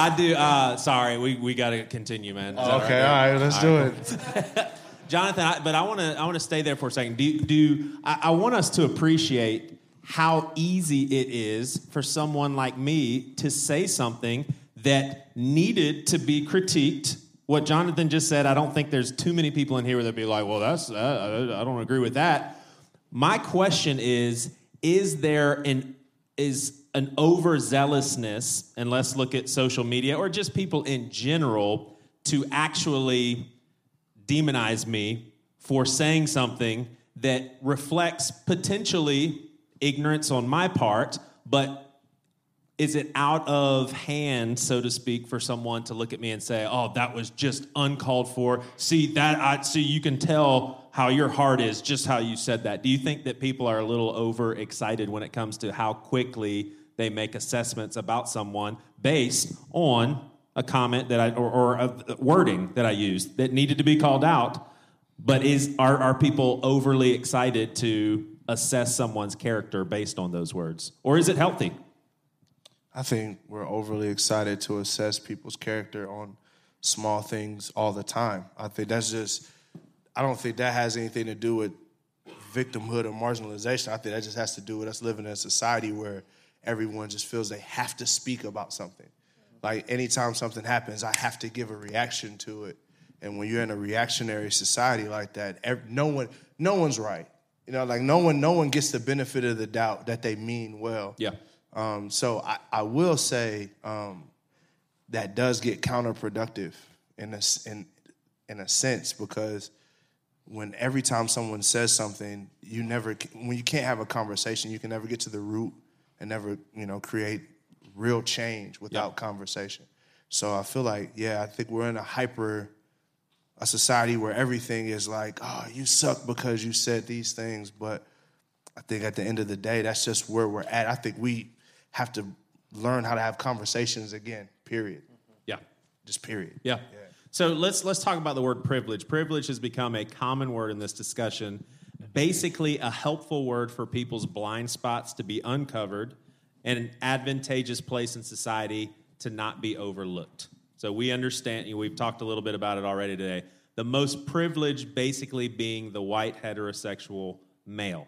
I do. Uh, sorry, we, we got to continue, man. Okay, all right, let's do it. Jonathan, I, but I want to I want to stay there for a second. Do do I, I want us to appreciate how easy it is for someone like me to say something that needed to be critiqued. What Jonathan just said, I don't think there's too many people in here that'd be like, "Well, that's uh, I don't agree with that." My question is: Is there an is an overzealousness, and let's look at social media or just people in general, to actually demonize me for saying something that reflects potentially ignorance on my part, but is it out of hand, so to speak, for someone to look at me and say, "Oh, that was just uncalled for"? See that? I see. You can tell how your heart is just how you said that. Do you think that people are a little overexcited when it comes to how quickly they make assessments about someone based on a comment that I or, or a wording that I used that needed to be called out? But is are are people overly excited to assess someone's character based on those words, or is it healthy? I think we're overly excited to assess people's character on small things all the time. I think that's just, I don't think that has anything to do with victimhood or marginalization. I think that just has to do with us living in a society where everyone just feels they have to speak about something. Like anytime something happens, I have to give a reaction to it. And when you're in a reactionary society like that, no one, no one's right. You know, like no one, no one gets the benefit of the doubt that they mean well. Yeah. Um, so I, I will say um, that does get counterproductive in a, in, in a sense because when every time someone says something, you never when you can't have a conversation, you can never get to the root and never you know create real change without conversation. So I feel like yeah, I think we're in a hyper a society where everything is like, oh, you suck because you said these things, but I think at the end of the day, that's just where we're at. I think we have to learn how to have conversations again. Period. Yeah. Just period. Yeah. Yeah. So let's let's talk about the word privilege. Privilege has become a common word in this discussion. Basically, a helpful word for people's blind spots to be uncovered and an advantageous place in society to not be overlooked. So we understand, we've talked a little bit about it already today. The most privileged basically being the white heterosexual male.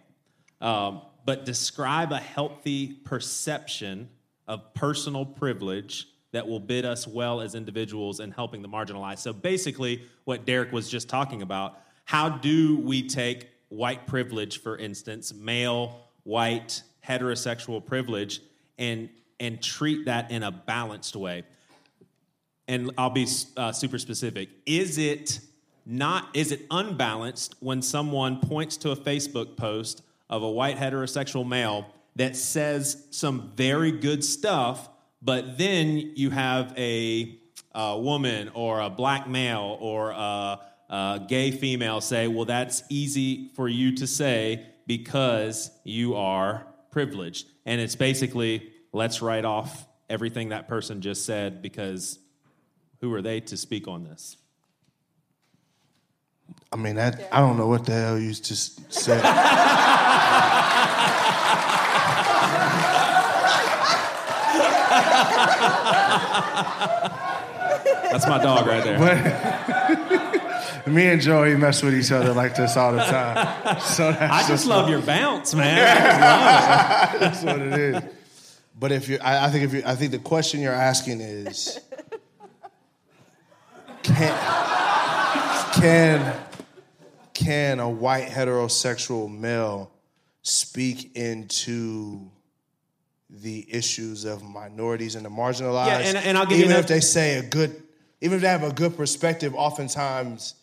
Um, but describe a healthy perception of personal privilege that will bid us well as individuals in helping the marginalized. So basically, what Derek was just talking about, how do we take white privilege, for instance, male, white, heterosexual privilege, and and treat that in a balanced way? And I'll be uh, super specific. Is it not? Is it unbalanced when someone points to a Facebook post of a white heterosexual male that says some very good stuff, but then you have a, a woman or a black male or a, a gay female say, "Well, that's easy for you to say because you are privileged," and it's basically let's write off everything that person just said because who are they to speak on this? I mean, that I don't know what the hell you just said. That's my dog right there. Me and Joey mess with each other like this all the time. So that's I just love your bounce, man. that's what it is. But if you, I, I think if you, I think the question you're asking is, can can can a white heterosexual male speak into the issues of minorities and the marginalized? Yeah, and- and I'll give you even another- if they say a good, even if they have a good perspective, oftentimes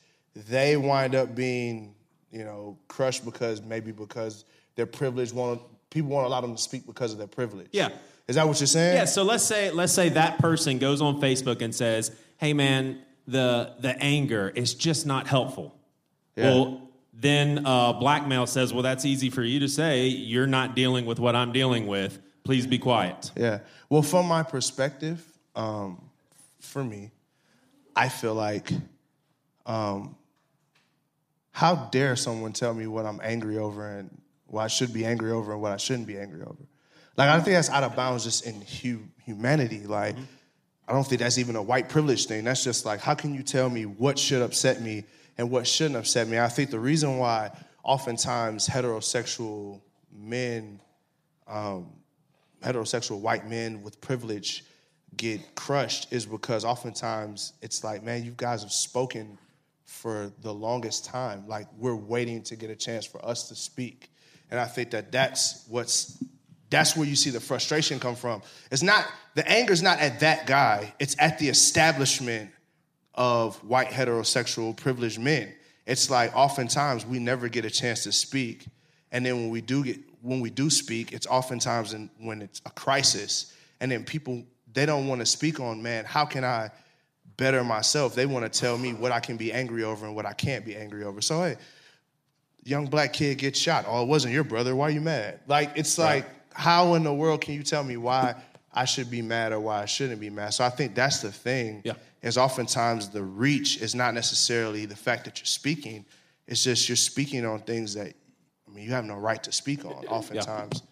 they wind up being, you know, crushed because maybe because their privilege want people won't allow them to speak because of their privilege. Yeah. Is that what you're saying? Yeah, so let's say let's say that person goes on Facebook and says, "Hey man, the the anger is just not helpful." Yeah. Well, then uh, blackmail says, "Well, that's easy for you to say. You're not dealing with what I'm dealing with. Please be quiet." Yeah. Well, from my perspective, um, for me, I feel like, um, how dare someone tell me what I'm angry over and what I should be angry over and what I shouldn't be angry over? Like, I don't think that's out of bounds just in hu- humanity. Like, I don't think that's even a white privilege thing. That's just like, how can you tell me what should upset me and what shouldn't upset me? I think the reason why oftentimes heterosexual men um, heterosexual white men with privilege get crushed is because oftentimes it's like, man, you guys have spoken for the longest time. Like we're waiting to get a chance for us to speak, and I think that that's what's that's where you see the frustration come from. It's not the anger's not at that guy; it's at the establishment of white heterosexual privileged men. It's like oftentimes we never get a chance to speak, and then when we do get when we do speak, it's oftentimes in, when it's a crisis, and then people they don't want to speak on man. How can I better myself? They want to tell me what I can be angry over and what I can't be angry over. So hey, young black kid gets shot. Oh, it wasn't your brother. Why are you mad? Like it's like how in the world can you tell me why I should be mad or why I shouldn't be mad? So I think that's the thing. Yeah. Is oftentimes the reach is not necessarily the fact that you're speaking. It's just you're speaking on things that I mean you have no right to speak on. Oftentimes. Yeah,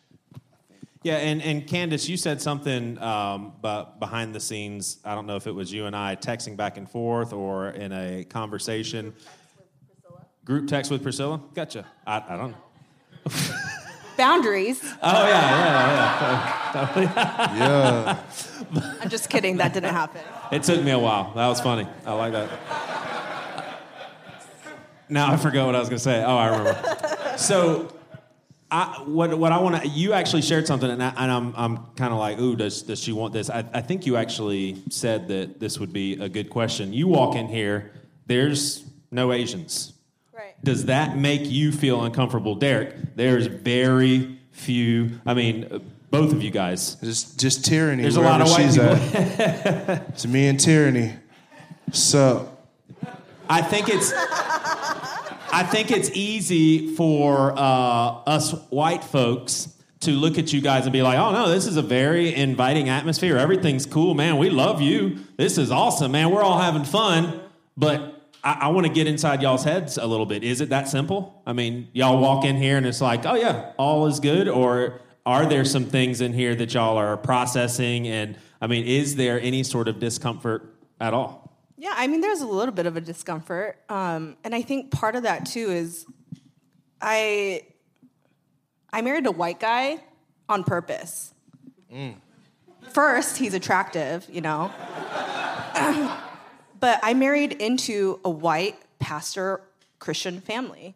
and, and Candice, you said something um, but behind the scenes. I don't know if it was you and I texting back and forth or in a conversation. Group text with Priscilla? Gotcha. I, I don't know. Boundaries. Oh, yeah, yeah, yeah. Yeah. I'm just kidding. That didn't happen. It took me a while. That was funny. I like that. Now I forgot what I was going to say. Oh, I remember. So, I, what, what I want to, you actually shared something, and, I, and I'm, I'm kind of like, ooh, does, does she want this? I, I think you actually said that this would be a good question. You walk in here, there's no Asians. Right. Does that make you feel uncomfortable? Derek, there's very few, I mean, uh, both of you guys. Just just tyranny. There's a lot of wherever white people. it's me and tyranny. So I think it's I think it's easy for uh, us white folks to look at you guys and be like, "Oh no, this is a very inviting atmosphere. Everything's cool, man. We love you. This is awesome, man. We're all having fun." But I, I want to get inside y'all's heads a little bit. Is it that simple? I mean, y'all walk in here and it's like, "Oh yeah, all is good," or are there some things in here that y'all are processing? And I mean, is there any sort of discomfort at all? Yeah, I mean, there's a little bit of a discomfort, um, and I think part of that too is I I married a white guy on purpose. First, he's attractive, you know, but I married into a white pastor Christian family,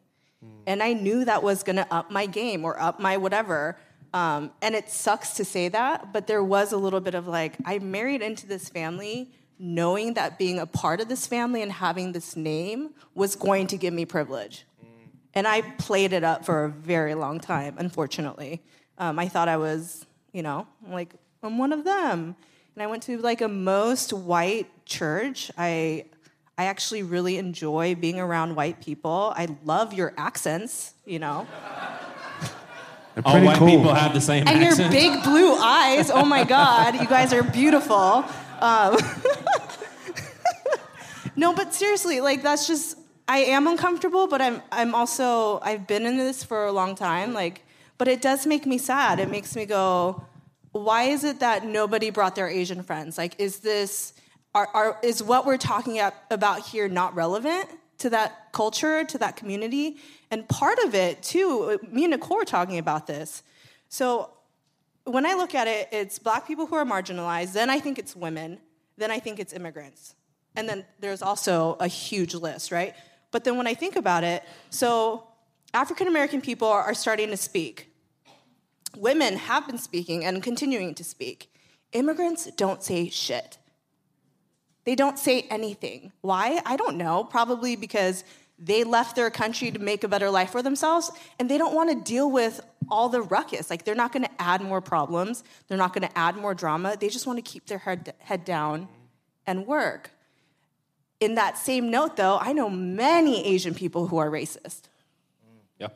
and I knew that was going to up my game or up my whatever. Um, and it sucks to say that, but there was a little bit of like, I married into this family knowing that being a part of this family and having this name was going to give me privilege. And I played it up for a very long time, unfortunately. Um, I thought I was, you know, like, I'm one of them. And I went to like a most white church. I, I actually really enjoy being around white people. I love your accents, you know. All white cool. people have the same and your big blue eyes. Oh my God, you guys are beautiful. Um, no, but seriously, like that's just I am uncomfortable, but I'm I'm also I've been in this for a long time. Like, but it does make me sad. It makes me go, why is it that nobody brought their Asian friends? Like, is this are, are is what we're talking about here not relevant to that culture, to that community? And part of it too, me and Nicole were talking about this. So when I look at it, it's black people who are marginalized, then I think it's women, then I think it's immigrants. And then there's also a huge list, right? But then when I think about it, so African American people are, starting to speak. Women have been speaking and continuing to speak. Immigrants don't say shit. They don't say anything. Why? I don't know. Probably because they left their country to make a better life for themselves and they don't want to deal with all the ruckus. Like they're not going to add more problems. They're not going to add more drama. They just want to keep their head, head down and work. In that same note, though, I know many Asian people who are racist. Yeah.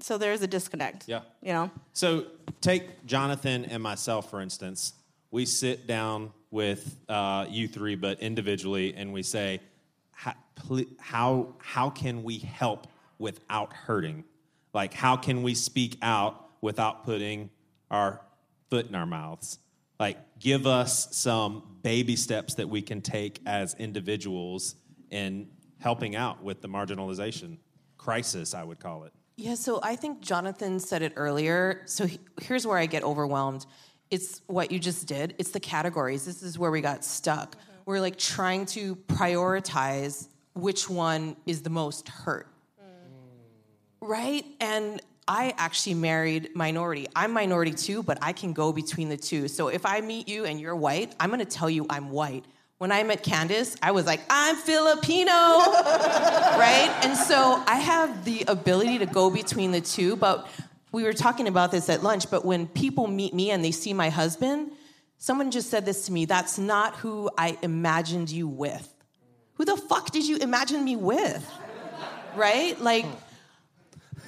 So there's a disconnect. Yeah. You know? So take Jonathan and myself, for instance. We sit down with uh, you three, but individually, and we say, how, how, how can we help without hurting? Like, how can we speak out without putting our foot in our mouths? Like, give us some baby steps that we can take as individuals in helping out with the marginalization crisis, I would call it. Yeah, so I think Jonathan said it earlier. So he- here's where I get overwhelmed. It's what you just did. It's the categories. This is where we got stuck. Mm-hmm. We're like trying to prioritize which one is the most hurt. Mm. Right? And I actually married minority. I'm minority too, but I can go between the two. So if I meet you and you're white, I'm gonna tell you I'm white. When I met Candice, I was like, I'm Filipino, right? And so I have the ability to go between the two, but we were talking about this at lunch, but when people meet me and they see my husband, someone just said this to me that's not who I imagined you with. Who the fuck did you imagine me with? Right? Like,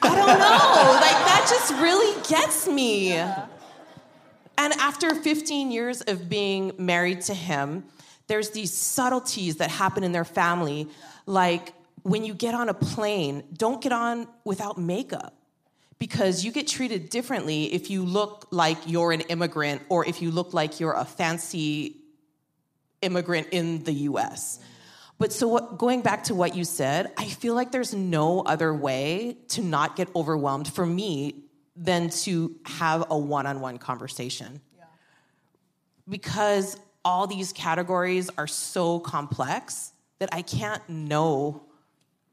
I don't know. Like, that just really gets me. And after 15 years of being married to him, there's these subtleties that happen in their family. Like, when you get on a plane, don't get on without makeup because you get treated differently if you look like you're an immigrant or if you look like you're a fancy immigrant in the US. But so, what, going back to what you said, I feel like there's no other way to not get overwhelmed for me than to have a one on one conversation. Because all these categories are so complex that I can't know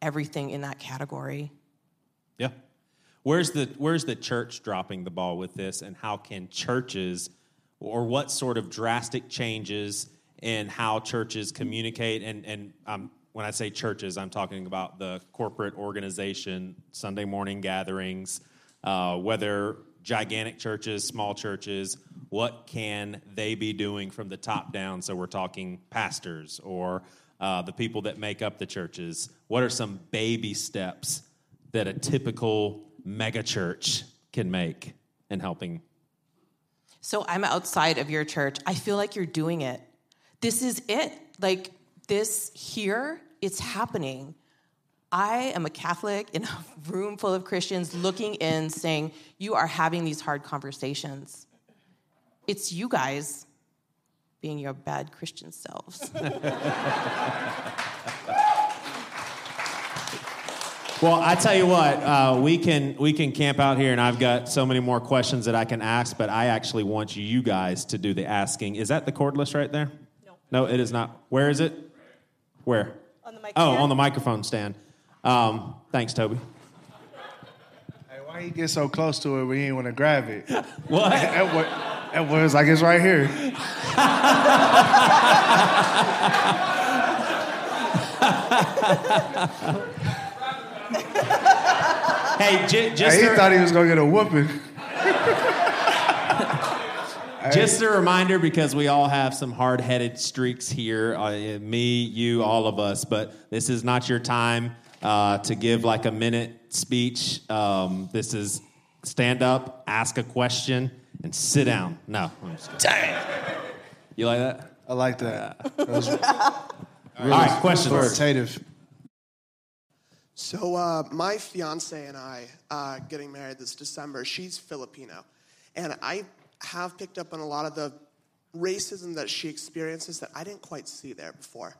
everything in that category. Where's the where's the church dropping the ball with this and how can churches or what sort of drastic changes in how churches communicate and and um, when I say churches, I'm talking about the corporate organization, Sunday morning gatherings, uh, whether gigantic churches, small churches, what can they be doing from the top down? So we're talking pastors or uh, the people that make up the churches. What are some baby steps that a typical megachurch can make in helping? So I'm outside of your church. I feel like you're doing it. This is it. Like this here, it's happening. I am a Catholic in a room full of Christians looking in saying, You are having these hard conversations. It's you guys being your bad Christian selves. Well, I tell you what, uh, we can we can camp out here, and I've got so many more questions that I can ask. But I actually want you guys to do the asking. Is that the cordless right there? No. No, it is not. Where is it? Where? On the mic Oh, stand. on the microphone stand. Um, thanks, Toby. Hey, why you get so close to it when you ain't want to grab it? What? that, was, that was like it's right here. Hey, j- just Hey, he a- thought he was gonna get a whooping. Just a reminder because we all have some hard headed streaks here uh, me, you, all of us, but this is not your time uh, to give like a minute speech. Um, this is stand up, ask a question, and sit down. No. I'm just kidding. You like that? I like that. That was All right, questions. authoritative. So uh, my fiance and I uh, getting married this December. She's Filipino, and I have picked up on a lot of the racism that she experiences that I didn't quite see there before.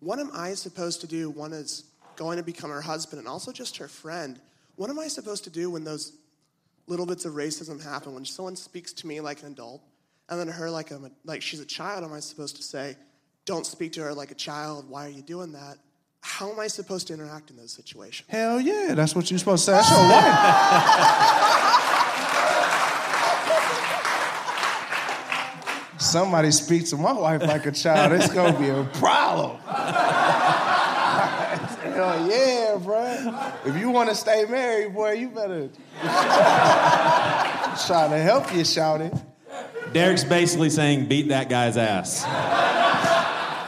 What am I supposed to do? One is going to become her husband, and also just her friend. What am I supposed to do when those little bits of racism happen? When someone speaks to me like an adult, and then her like I'm a, like she's a child, am I supposed to say, "Don't speak to her like a child"? Why are you doing that? How am I supposed to interact in those situations? Hell yeah, that's what you're supposed to say. That's your wife. Somebody speaks to my wife like a child, it's gonna be a problem. Hell Oh yeah, bro. If you want to stay married, boy, you better try to help you, shout it. Derek's basically saying, beat that guy's ass.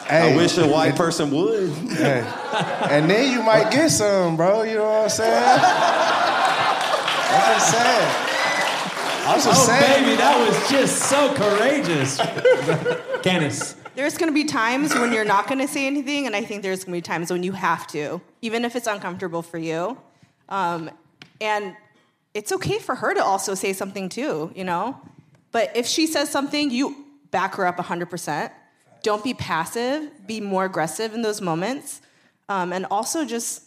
Hey, I wish a white person would. Hey. And then you might get some, bro. You know what I'm saying? I'm just saying. I'm just oh, saying. baby, that was just so courageous. Candice. There's going to be times when you're not going to say anything, and I think there's going to be times when you have to, even if it's uncomfortable for you. Um, and it's okay for her to also say something too, you know? But if she says something, you back her up 100%. Don't be passive, be more aggressive in those moments. Um, and also just,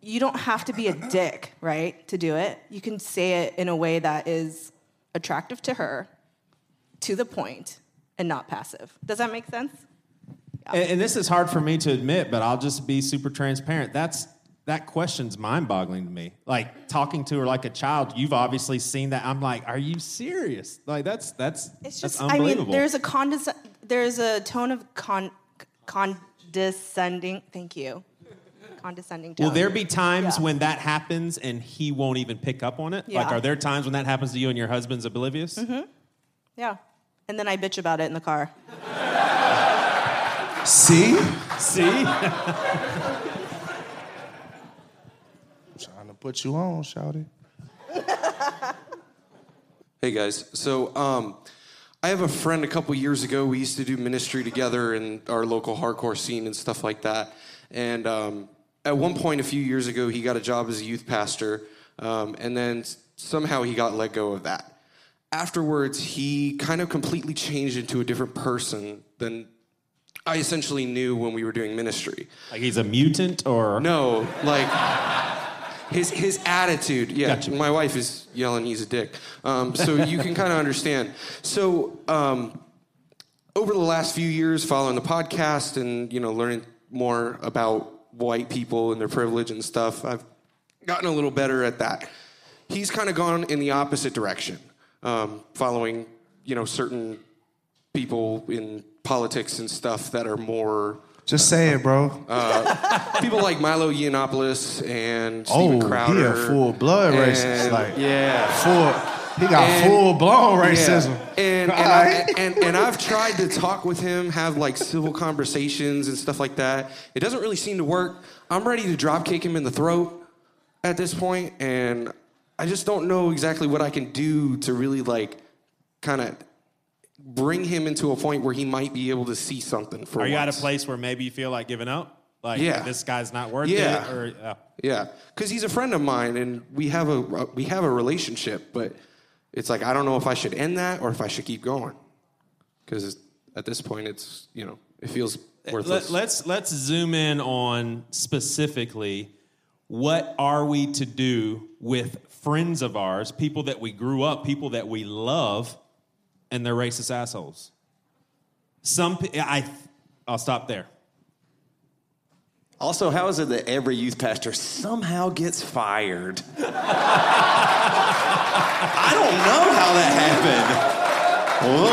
you don't have to be a dick, right, to do it. You can say it in a way that is attractive to her, to the point, and not passive. Does that make sense? And, and this is hard for me to admit, but I'll just be super transparent. That's that question's mind-boggling to me. Like talking to her like a child. You've obviously seen that. I'm like, are you serious? Like that's that's It's that's just, I unbelievable. mean, there's a condes- there's a tone of con- condescending. Thank you. Condescending tone. Will there be times Yeah. when that happens and he won't even pick up on it? Like, Yeah. are there times when that happens to you and your husband's oblivious? hmm Yeah. And then I bitch about it in the car. See? See? Trying to put you on, shout it. Hey guys, so um, I have a friend. A couple years ago, we used to do ministry together in our local hardcore scene and stuff like that. And um, at one point, a few years ago, he got a job as a youth pastor, um, and then somehow he got let go of that. Afterwards, he kind of completely changed into a different person than I essentially knew when we were doing ministry. Like he's a mutant, or no, like his his attitude. Yeah, my wife is yelling he's a dick. Um, so you can kind of understand. So um, over the last few years, following the podcast and you know learning more about white people and their privilege and stuff, I've gotten a little better at that. He's kind of gone in the opposite direction, um, following you know certain people in politics and stuff that are more Just say it, bro. uh, people like Milo Yiannopoulos and Steven Oh, Crowder. he a full blood and- racist. Like yeah, full. He got And- full blown yeah. racism. And and, All I, and and I've tried to talk with him, have like civil conversations and stuff like that. It doesn't really seem to work. I'm ready to drop kick him in the throat at this point, and I just don't know exactly what I can do to really like kind of bring him into a point where he might be able to see something for are you at a place where maybe you feel like giving up? Like Yeah. this guy's not worth Yeah. it, or uh, Yeah, because he's a friend of mine, and we have a we have a relationship. But it's like I don't know if I should end that or if I should keep going. Because at this point, it's you know it feels worthless. Let, us let's zoom in on specifically what are we to do with friends of ours, people that we grew up, people that we love, and they're racist assholes. Some I I'll stop there. Also, how is it that every youth pastor somehow gets fired? I don't know how that happened. Oh,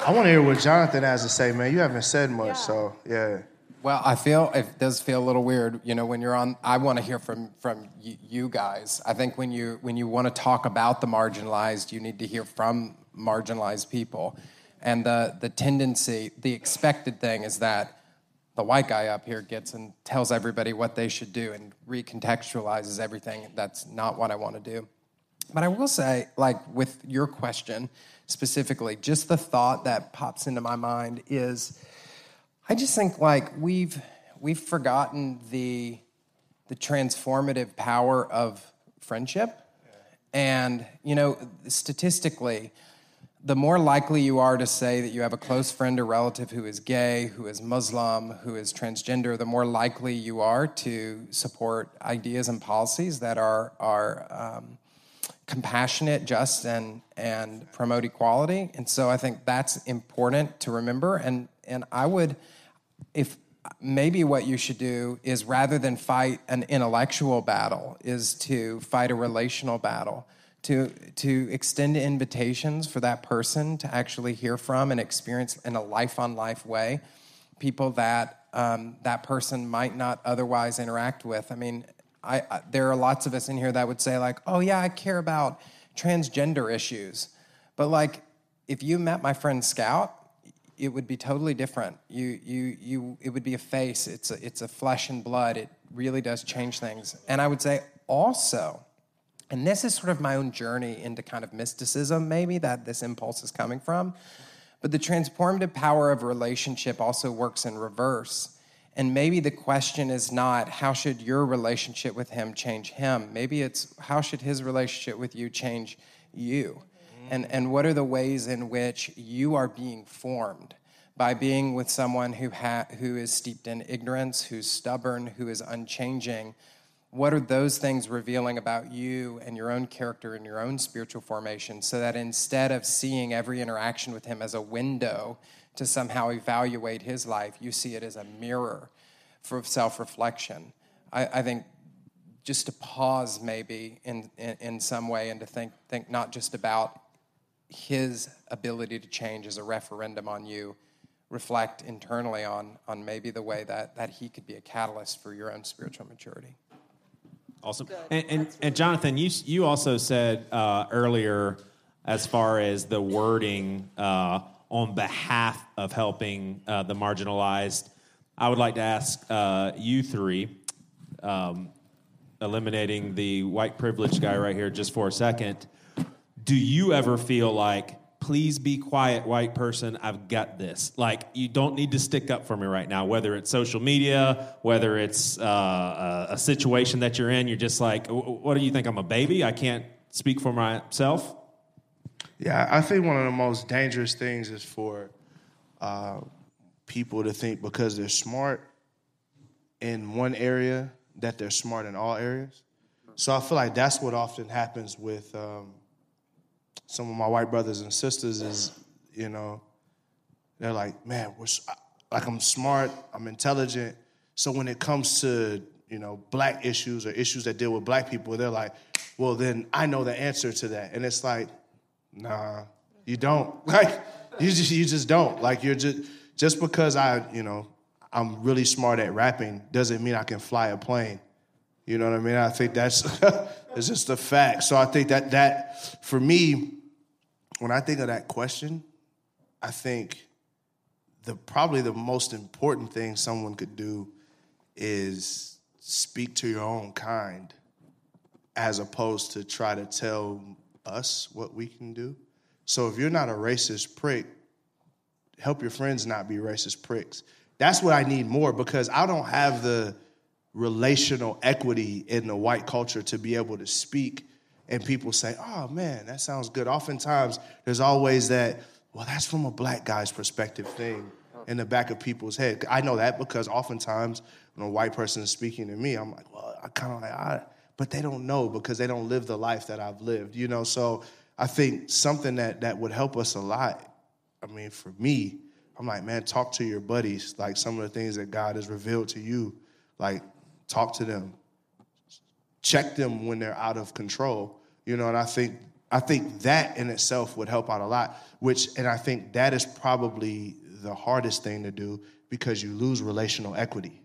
well, I want to hear what Jonathan has to say, man. You haven't said much, so yeah. Well, I feel it does feel a little weird, you know, when you're on. I want to hear from from y- you guys. I think when you when you want to talk about the marginalized, you need to hear from marginalized people, and the the tendency, the expected thing is that the white guy up here gets and tells everybody what they should do and recontextualizes everything. That's not what I want to do. But I will say, like with your question specifically, just the thought that pops into my mind is I just think like we've we've forgotten the the transformative power of friendship. And you know, statistically, the more likely you are to say that you have a close friend or relative who is gay, who is Muslim, who is transgender, the more likely you are to support ideas and policies that are are um, compassionate, just, and and promote equality. And so I think that's important to remember. And and I would, if maybe what you should do is rather than fight an intellectual battle, is to fight a relational battle. To, to extend invitations for that person to actually hear from and experience in a life on life way people that um, that person might not otherwise interact with. I mean, I, I, there are lots of us in here that would say like, "Oh yeah, I care about transgender issues," but like, if you met my friend Scout, it would be totally different. You, you, you, it would be a face. It's a, it's a flesh and blood. It really does change things. And I would say also, and this is sort of my own journey into kind of mysticism, maybe that this impulse is coming from. But the transformative power of relationship also works in reverse. And maybe the question is not how should your relationship with him change him? Maybe it's how should his relationship with you change you? And, and what are the ways in which you are being formed by being with someone who, ha- who is steeped in ignorance, who's stubborn, who is unchanging? What are those things revealing about you and your own character and your own spiritual formation so that instead of seeing every interaction with him as a window to somehow evaluate his life, you see it as a mirror for self reflection? I, I think just to pause maybe in, in, in, some way and to think, think not just about his ability to change as a referendum on you reflect internally on, on maybe the way that, that he could be a catalyst for your own spiritual maturity. Awesome. And, and, and, Jonathan, you, you also said uh, earlier, as far as the wording uh, on behalf of helping uh, the marginalized, I would like to ask uh, you three, um, eliminating the white privilege guy right here just for a second do you ever feel like please be quiet white person i've got this. Like you don't need to stick up for me right now whether it's social media whether it's uh, a situation that you're in you're just like what do you think? I'm a baby? I can't speak for myself? Yeah i think one of the most dangerous things is for uh, people to think because they're smart in one area that they're smart in all areas. So i feel like that's what often happens with um, some of my white brothers and sisters is, you know, they're like, man, we're, like I'm smart, I'm intelligent. So when it comes to, you know, black issues or issues that deal with black people, they're like, well, then I know the answer to that. And it's like, nah, you don't. Like, you just, you just don't. Like, you're just, just because I, you know, I'm really smart at rapping doesn't mean I can fly a plane. You know what I mean? I think that's it's just a fact. So I think that that for me, when I think of that question, I think the probably the most important thing someone could do is speak to your own kind as opposed to try to tell us what we can do. So if you're not a racist prick, help your friends not be racist pricks. That's what I need more because I don't have the relational equity in the white culture to be able to speak and people say, oh man, that sounds good. Oftentimes, there's always that, well, that's from a black guy's perspective thing in the back of people's head. I know that because oftentimes when a white person is speaking to me, I'm like, well, I kind of like, I, but they don't know because they don't live the life that I've lived, you know? So I think something that, that would help us a lot, I mean, for me, I'm like, man, talk to your buddies. Like some of the things that God has revealed to you, like talk to them. Check them when they're out of control you know, and I think I think that in itself would help out a lot. Which, and I think that is probably the hardest thing to do because you lose relational equity.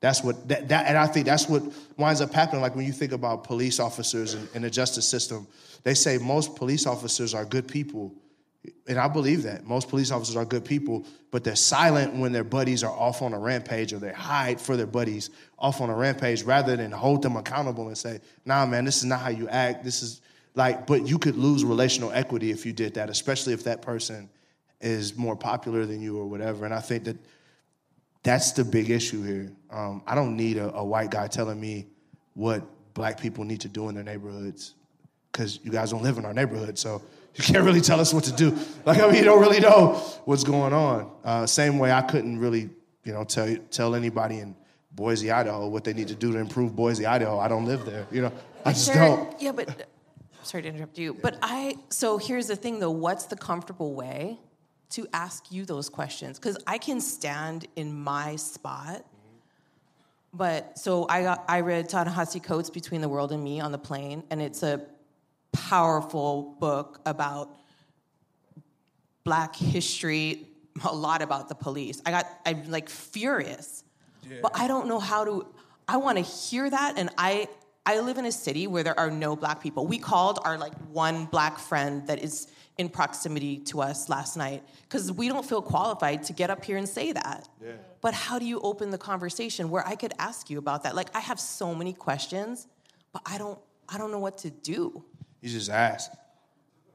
That's what that, that and I think that's what winds up happening. Like when you think about police officers and, in the justice system, they say most police officers are good people and I believe that most police officers are good people, but they're silent when their buddies are off on a rampage or they hide for their buddies off on a rampage rather than hold them accountable and say, nah, man, this is not how you act. This is like, but you could lose relational equity if you did that, especially if that person is more popular than you or whatever. And I think that that's the big issue here. Um, I don't need a, a white guy telling me what black people need to do in their neighborhoods because you guys don't live in our neighborhood. So you can't really tell us what to do. Like, I mean, you don't really know what's going on. Uh, same way I couldn't really, you know, tell, tell anybody in Boise, Idaho what they need to do to improve Boise, Idaho. I don't live there, you know. I just don't. Yeah, but sorry to interrupt you. But I, so here's the thing though what's the comfortable way to ask you those questions? Because I can stand in my spot. But so I got, I read Ta-Nehisi Coates' Between the World and Me on the plane, and it's a powerful book about black history a lot about the police. I got I'm like furious. But I don't know how to I want to hear that and I I live in a city where there are no black people. We called our like one black friend that is in proximity to us last night cuz we don't feel qualified to get up here and say that. Yeah. But how do you open the conversation where I could ask you about that? Like I have so many questions, but I don't I don't know what to do. You just ask.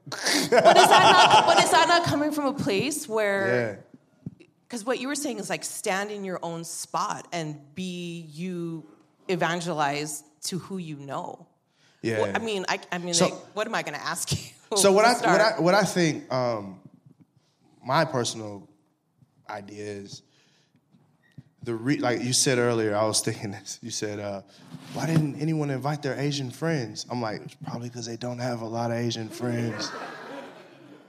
but is that not but is that not coming from a place where Yeah. because what you were saying is like stand in your own spot and be you evangelize to who you know. Yeah. What- I mean, I, I mean, So- like, what am I going to ask you? So what I what? I what I think um, my personal idea is the re- like you said earlier. I was thinking this. You said, uh, "Why didn't anyone invite their Asian friends?" I'm like, probably because they don't have a lot of Asian friends.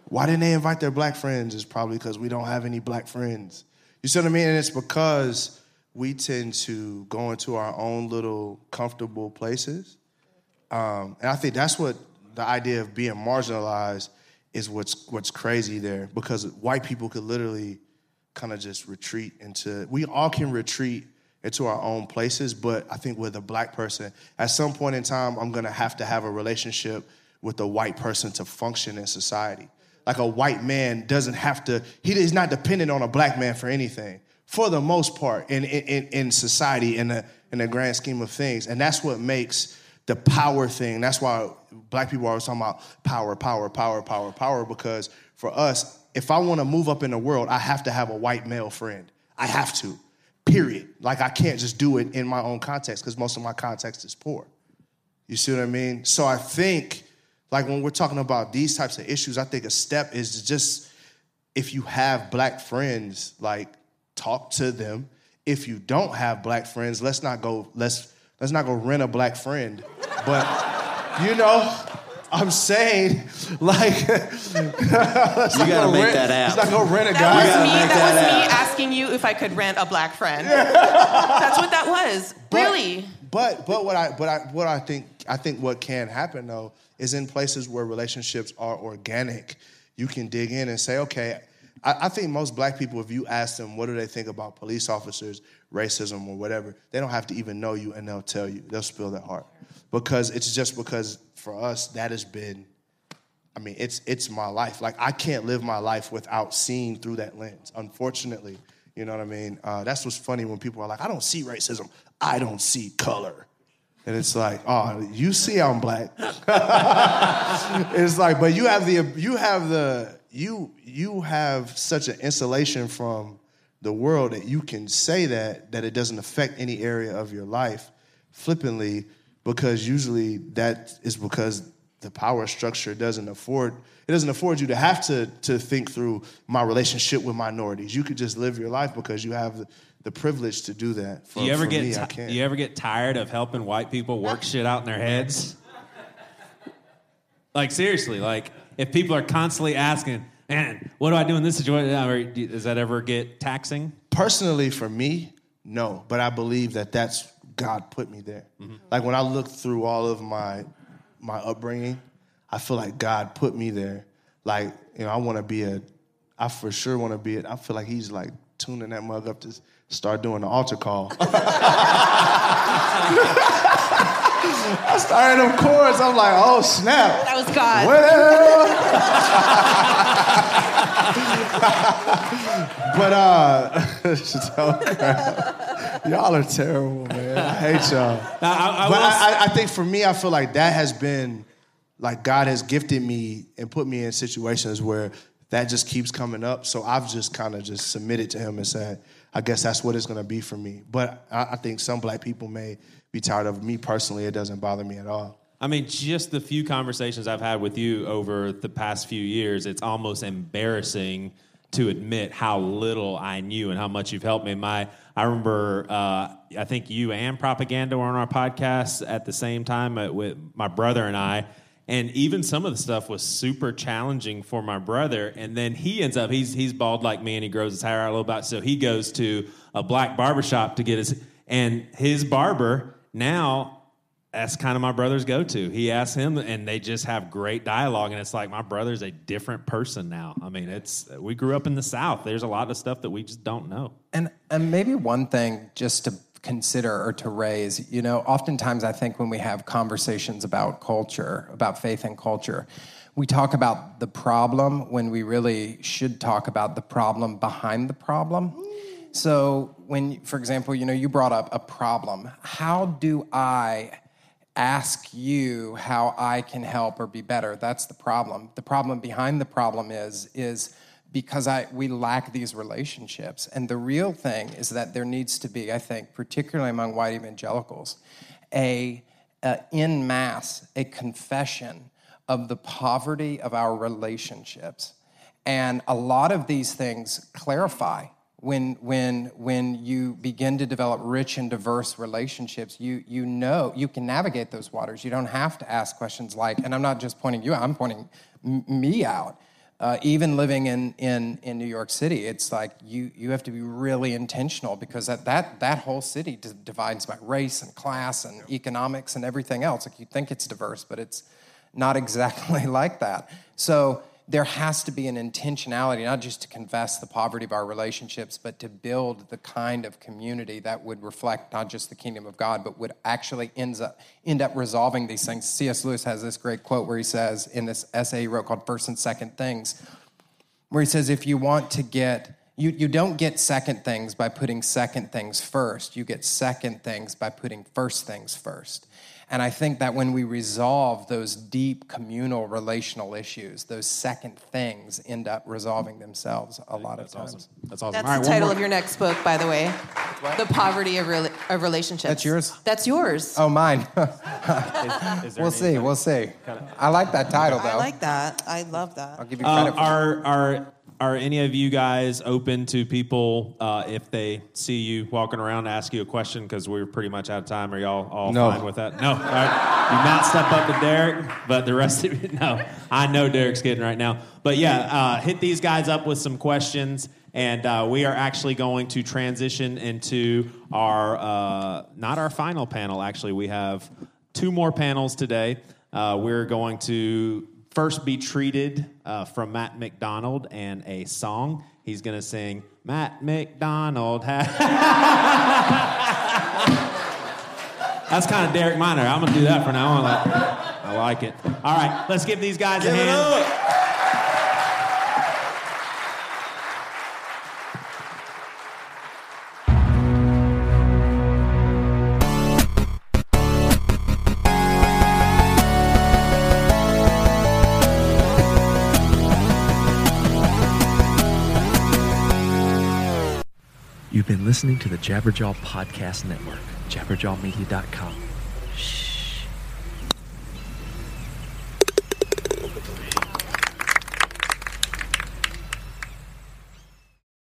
Why didn't they invite their black friends? It's probably because we don't have any black friends. You see what I mean? And it's because we tend to go into our own little comfortable places. Um, and I think that's what the idea of being marginalized is what's what's crazy there because white people could literally kind of just retreat into we all can retreat into our own places but i think with a black person at some point in time i'm to have to have a relationship with a white person to function in society like a white man doesn't have to he is not dependent on a black man for anything for the most part in in, in, in society in the in the grand scheme of things and that's what makes the power thing. That's why black people are always talking about power, power, power, power, power. Because for us, if I want to move up in the world, I have to have a white male friend. I have to. Period. Like I can't just do it in my own context because most of my context is poor. You see what I mean? So I think, like when we're talking about these types of issues, I think a step is to just if you have black friends, like talk to them. If you don't have black friends, let's not go. Let's let's not go rent a black friend. But you know, I'm saying like You gotta make rent- that app. Let's not go rent a guy. That guy. was me. That, was me asking you if I could rent a black friend. That's what that was. really. But but what I but I what I think I think what can happen though is in places where relationships are organic, you can dig in and say, okay, I, I think most black people, if you ask them what do they think about police officers, racism or whatever, they don't have to even know you and they'll tell you. They'll spill their heart. Because it's just because for us that has been I mean, it's it's my life. Like I can't live my life without seeing through that lens. Unfortunately, you know what I mean. Uh, that's what's funny when people are like, "I don't see racism. I don't see color," and it's like, "Oh, you see I'm black." it's like, but you have the you have the you you have such an insulation from the world that you can say that that it doesn't affect any area of your life flippantly because usually that is because the power structure doesn't afford it doesn't afford you to have to to think through my relationship with minorities. You could just live your life because you have the, the privilege to do that. For, Do you ever get me, ti- can't. you ever get tired of helping white people work shit out in their heads? Like seriously, like if people are constantly asking, "Man, what do I do in this situation?" Or Does that ever get taxing? Personally, for me, no. But I believe that that's God put me there. Like when I look through all of my my upbringing, I feel like God put me there. Like you know, I want to be a. I for sure want to be it. I feel like He's like tuning that mug up to start doing the altar call. I started them chords. I'm like, oh snap! That was God. but uh, y'all are terrible, man. I hate y'all. I- I but I, I, think for me, I feel like that has been like God has gifted me and put me in situations where that just keeps coming up. So I've just kind of just submitted to Him and said, I guess that's what it's going to be for me. But I, I think some black people may be tired of it. me personally. It doesn't bother me at all. I mean, just the few conversations I've had with you over the past few years, it's almost embarrassing to admit how little I knew and how much you've helped me. My, I remember, uh, I think you and Propaganda were on our podcast at the same time uh, with my brother and I. And even some of the stuff was super challenging for my brother. And then he ends up, he's, he's bald like me and he grows his hair out a little bit. So he goes to a black barber shop to get his, and his barber now that's kind of my brother's go to. He asks him, and they just have great dialogue. And it's like my brother's a different person now. I mean, it's we grew up in the South. There's a lot of stuff that we just don't know. And and maybe one thing just to consider or to raise, you know, oftentimes I think when we have conversations about culture, about faith and culture, we talk about the problem when we really should talk about the problem behind the problem. So when, for example, you know, you brought up a problem. How do I ask you how I can help or be better? That's the problem. The problem behind the problem is is because I we lack these relationships. And the real thing is that there needs to be, I think, particularly among white evangelicals, a, a in mass a confession of the poverty of our relationships. And a lot of these things clarify when, when, when you begin to develop rich and diverse relationships, you, you know you can navigate those waters. You don't have to ask questions like, and I'm not just pointing you out, I'm pointing m- me out. Uh, even living in, in, in New York City, it's like you, you have to be really intentional because that, that, that whole city d- divides by race and class and economics and everything else. Like you think it's diverse, but it's not exactly like that. So there has to be an intentionality, not just to confess the poverty of our relationships, but to build the kind of community that would reflect not just the kingdom of God, but would actually ends up, end up resolving these things. C.S. Lewis has this great quote where he says, in this essay he wrote called First and Second Things, where he says, if you want to get you, you don't get second things by putting second things first. You get second things by putting first things first. And I think that when we resolve those deep communal relational issues, those second things end up resolving themselves a lot of times. Awesome. That's awesome. That's All right, the title of your next book, by the way. The poverty of, rela- of relationships. That's yours? That's yours. Oh, mine. is there we'll any- see. We'll see. I like that title, though. I like that. I love that. I'll give you Uh, credit for are are are any of you guys open to people uh, if they see you walking around to ask you a question? Because we're pretty much out of time. Are y'all all No. fine with that? No. All right. You not step up to Derek, but the rest of you, no. I know Derek's kidding right now. But yeah, uh, hit these guys up with some questions. And uh, we are actually going to transition into our, uh, not our final panel, actually. We have two more panels today. Uh, we're going to first be treated uh, from Matt MacDonald and a song. He's going to sing Matt MacDonald. ha-" That's kind of Derek Minor. I'm going to do that for now on. I like it. All right, let's give these guys a hand. Listening to the Jabberjaw Podcast Network, jabberjawmedia.com.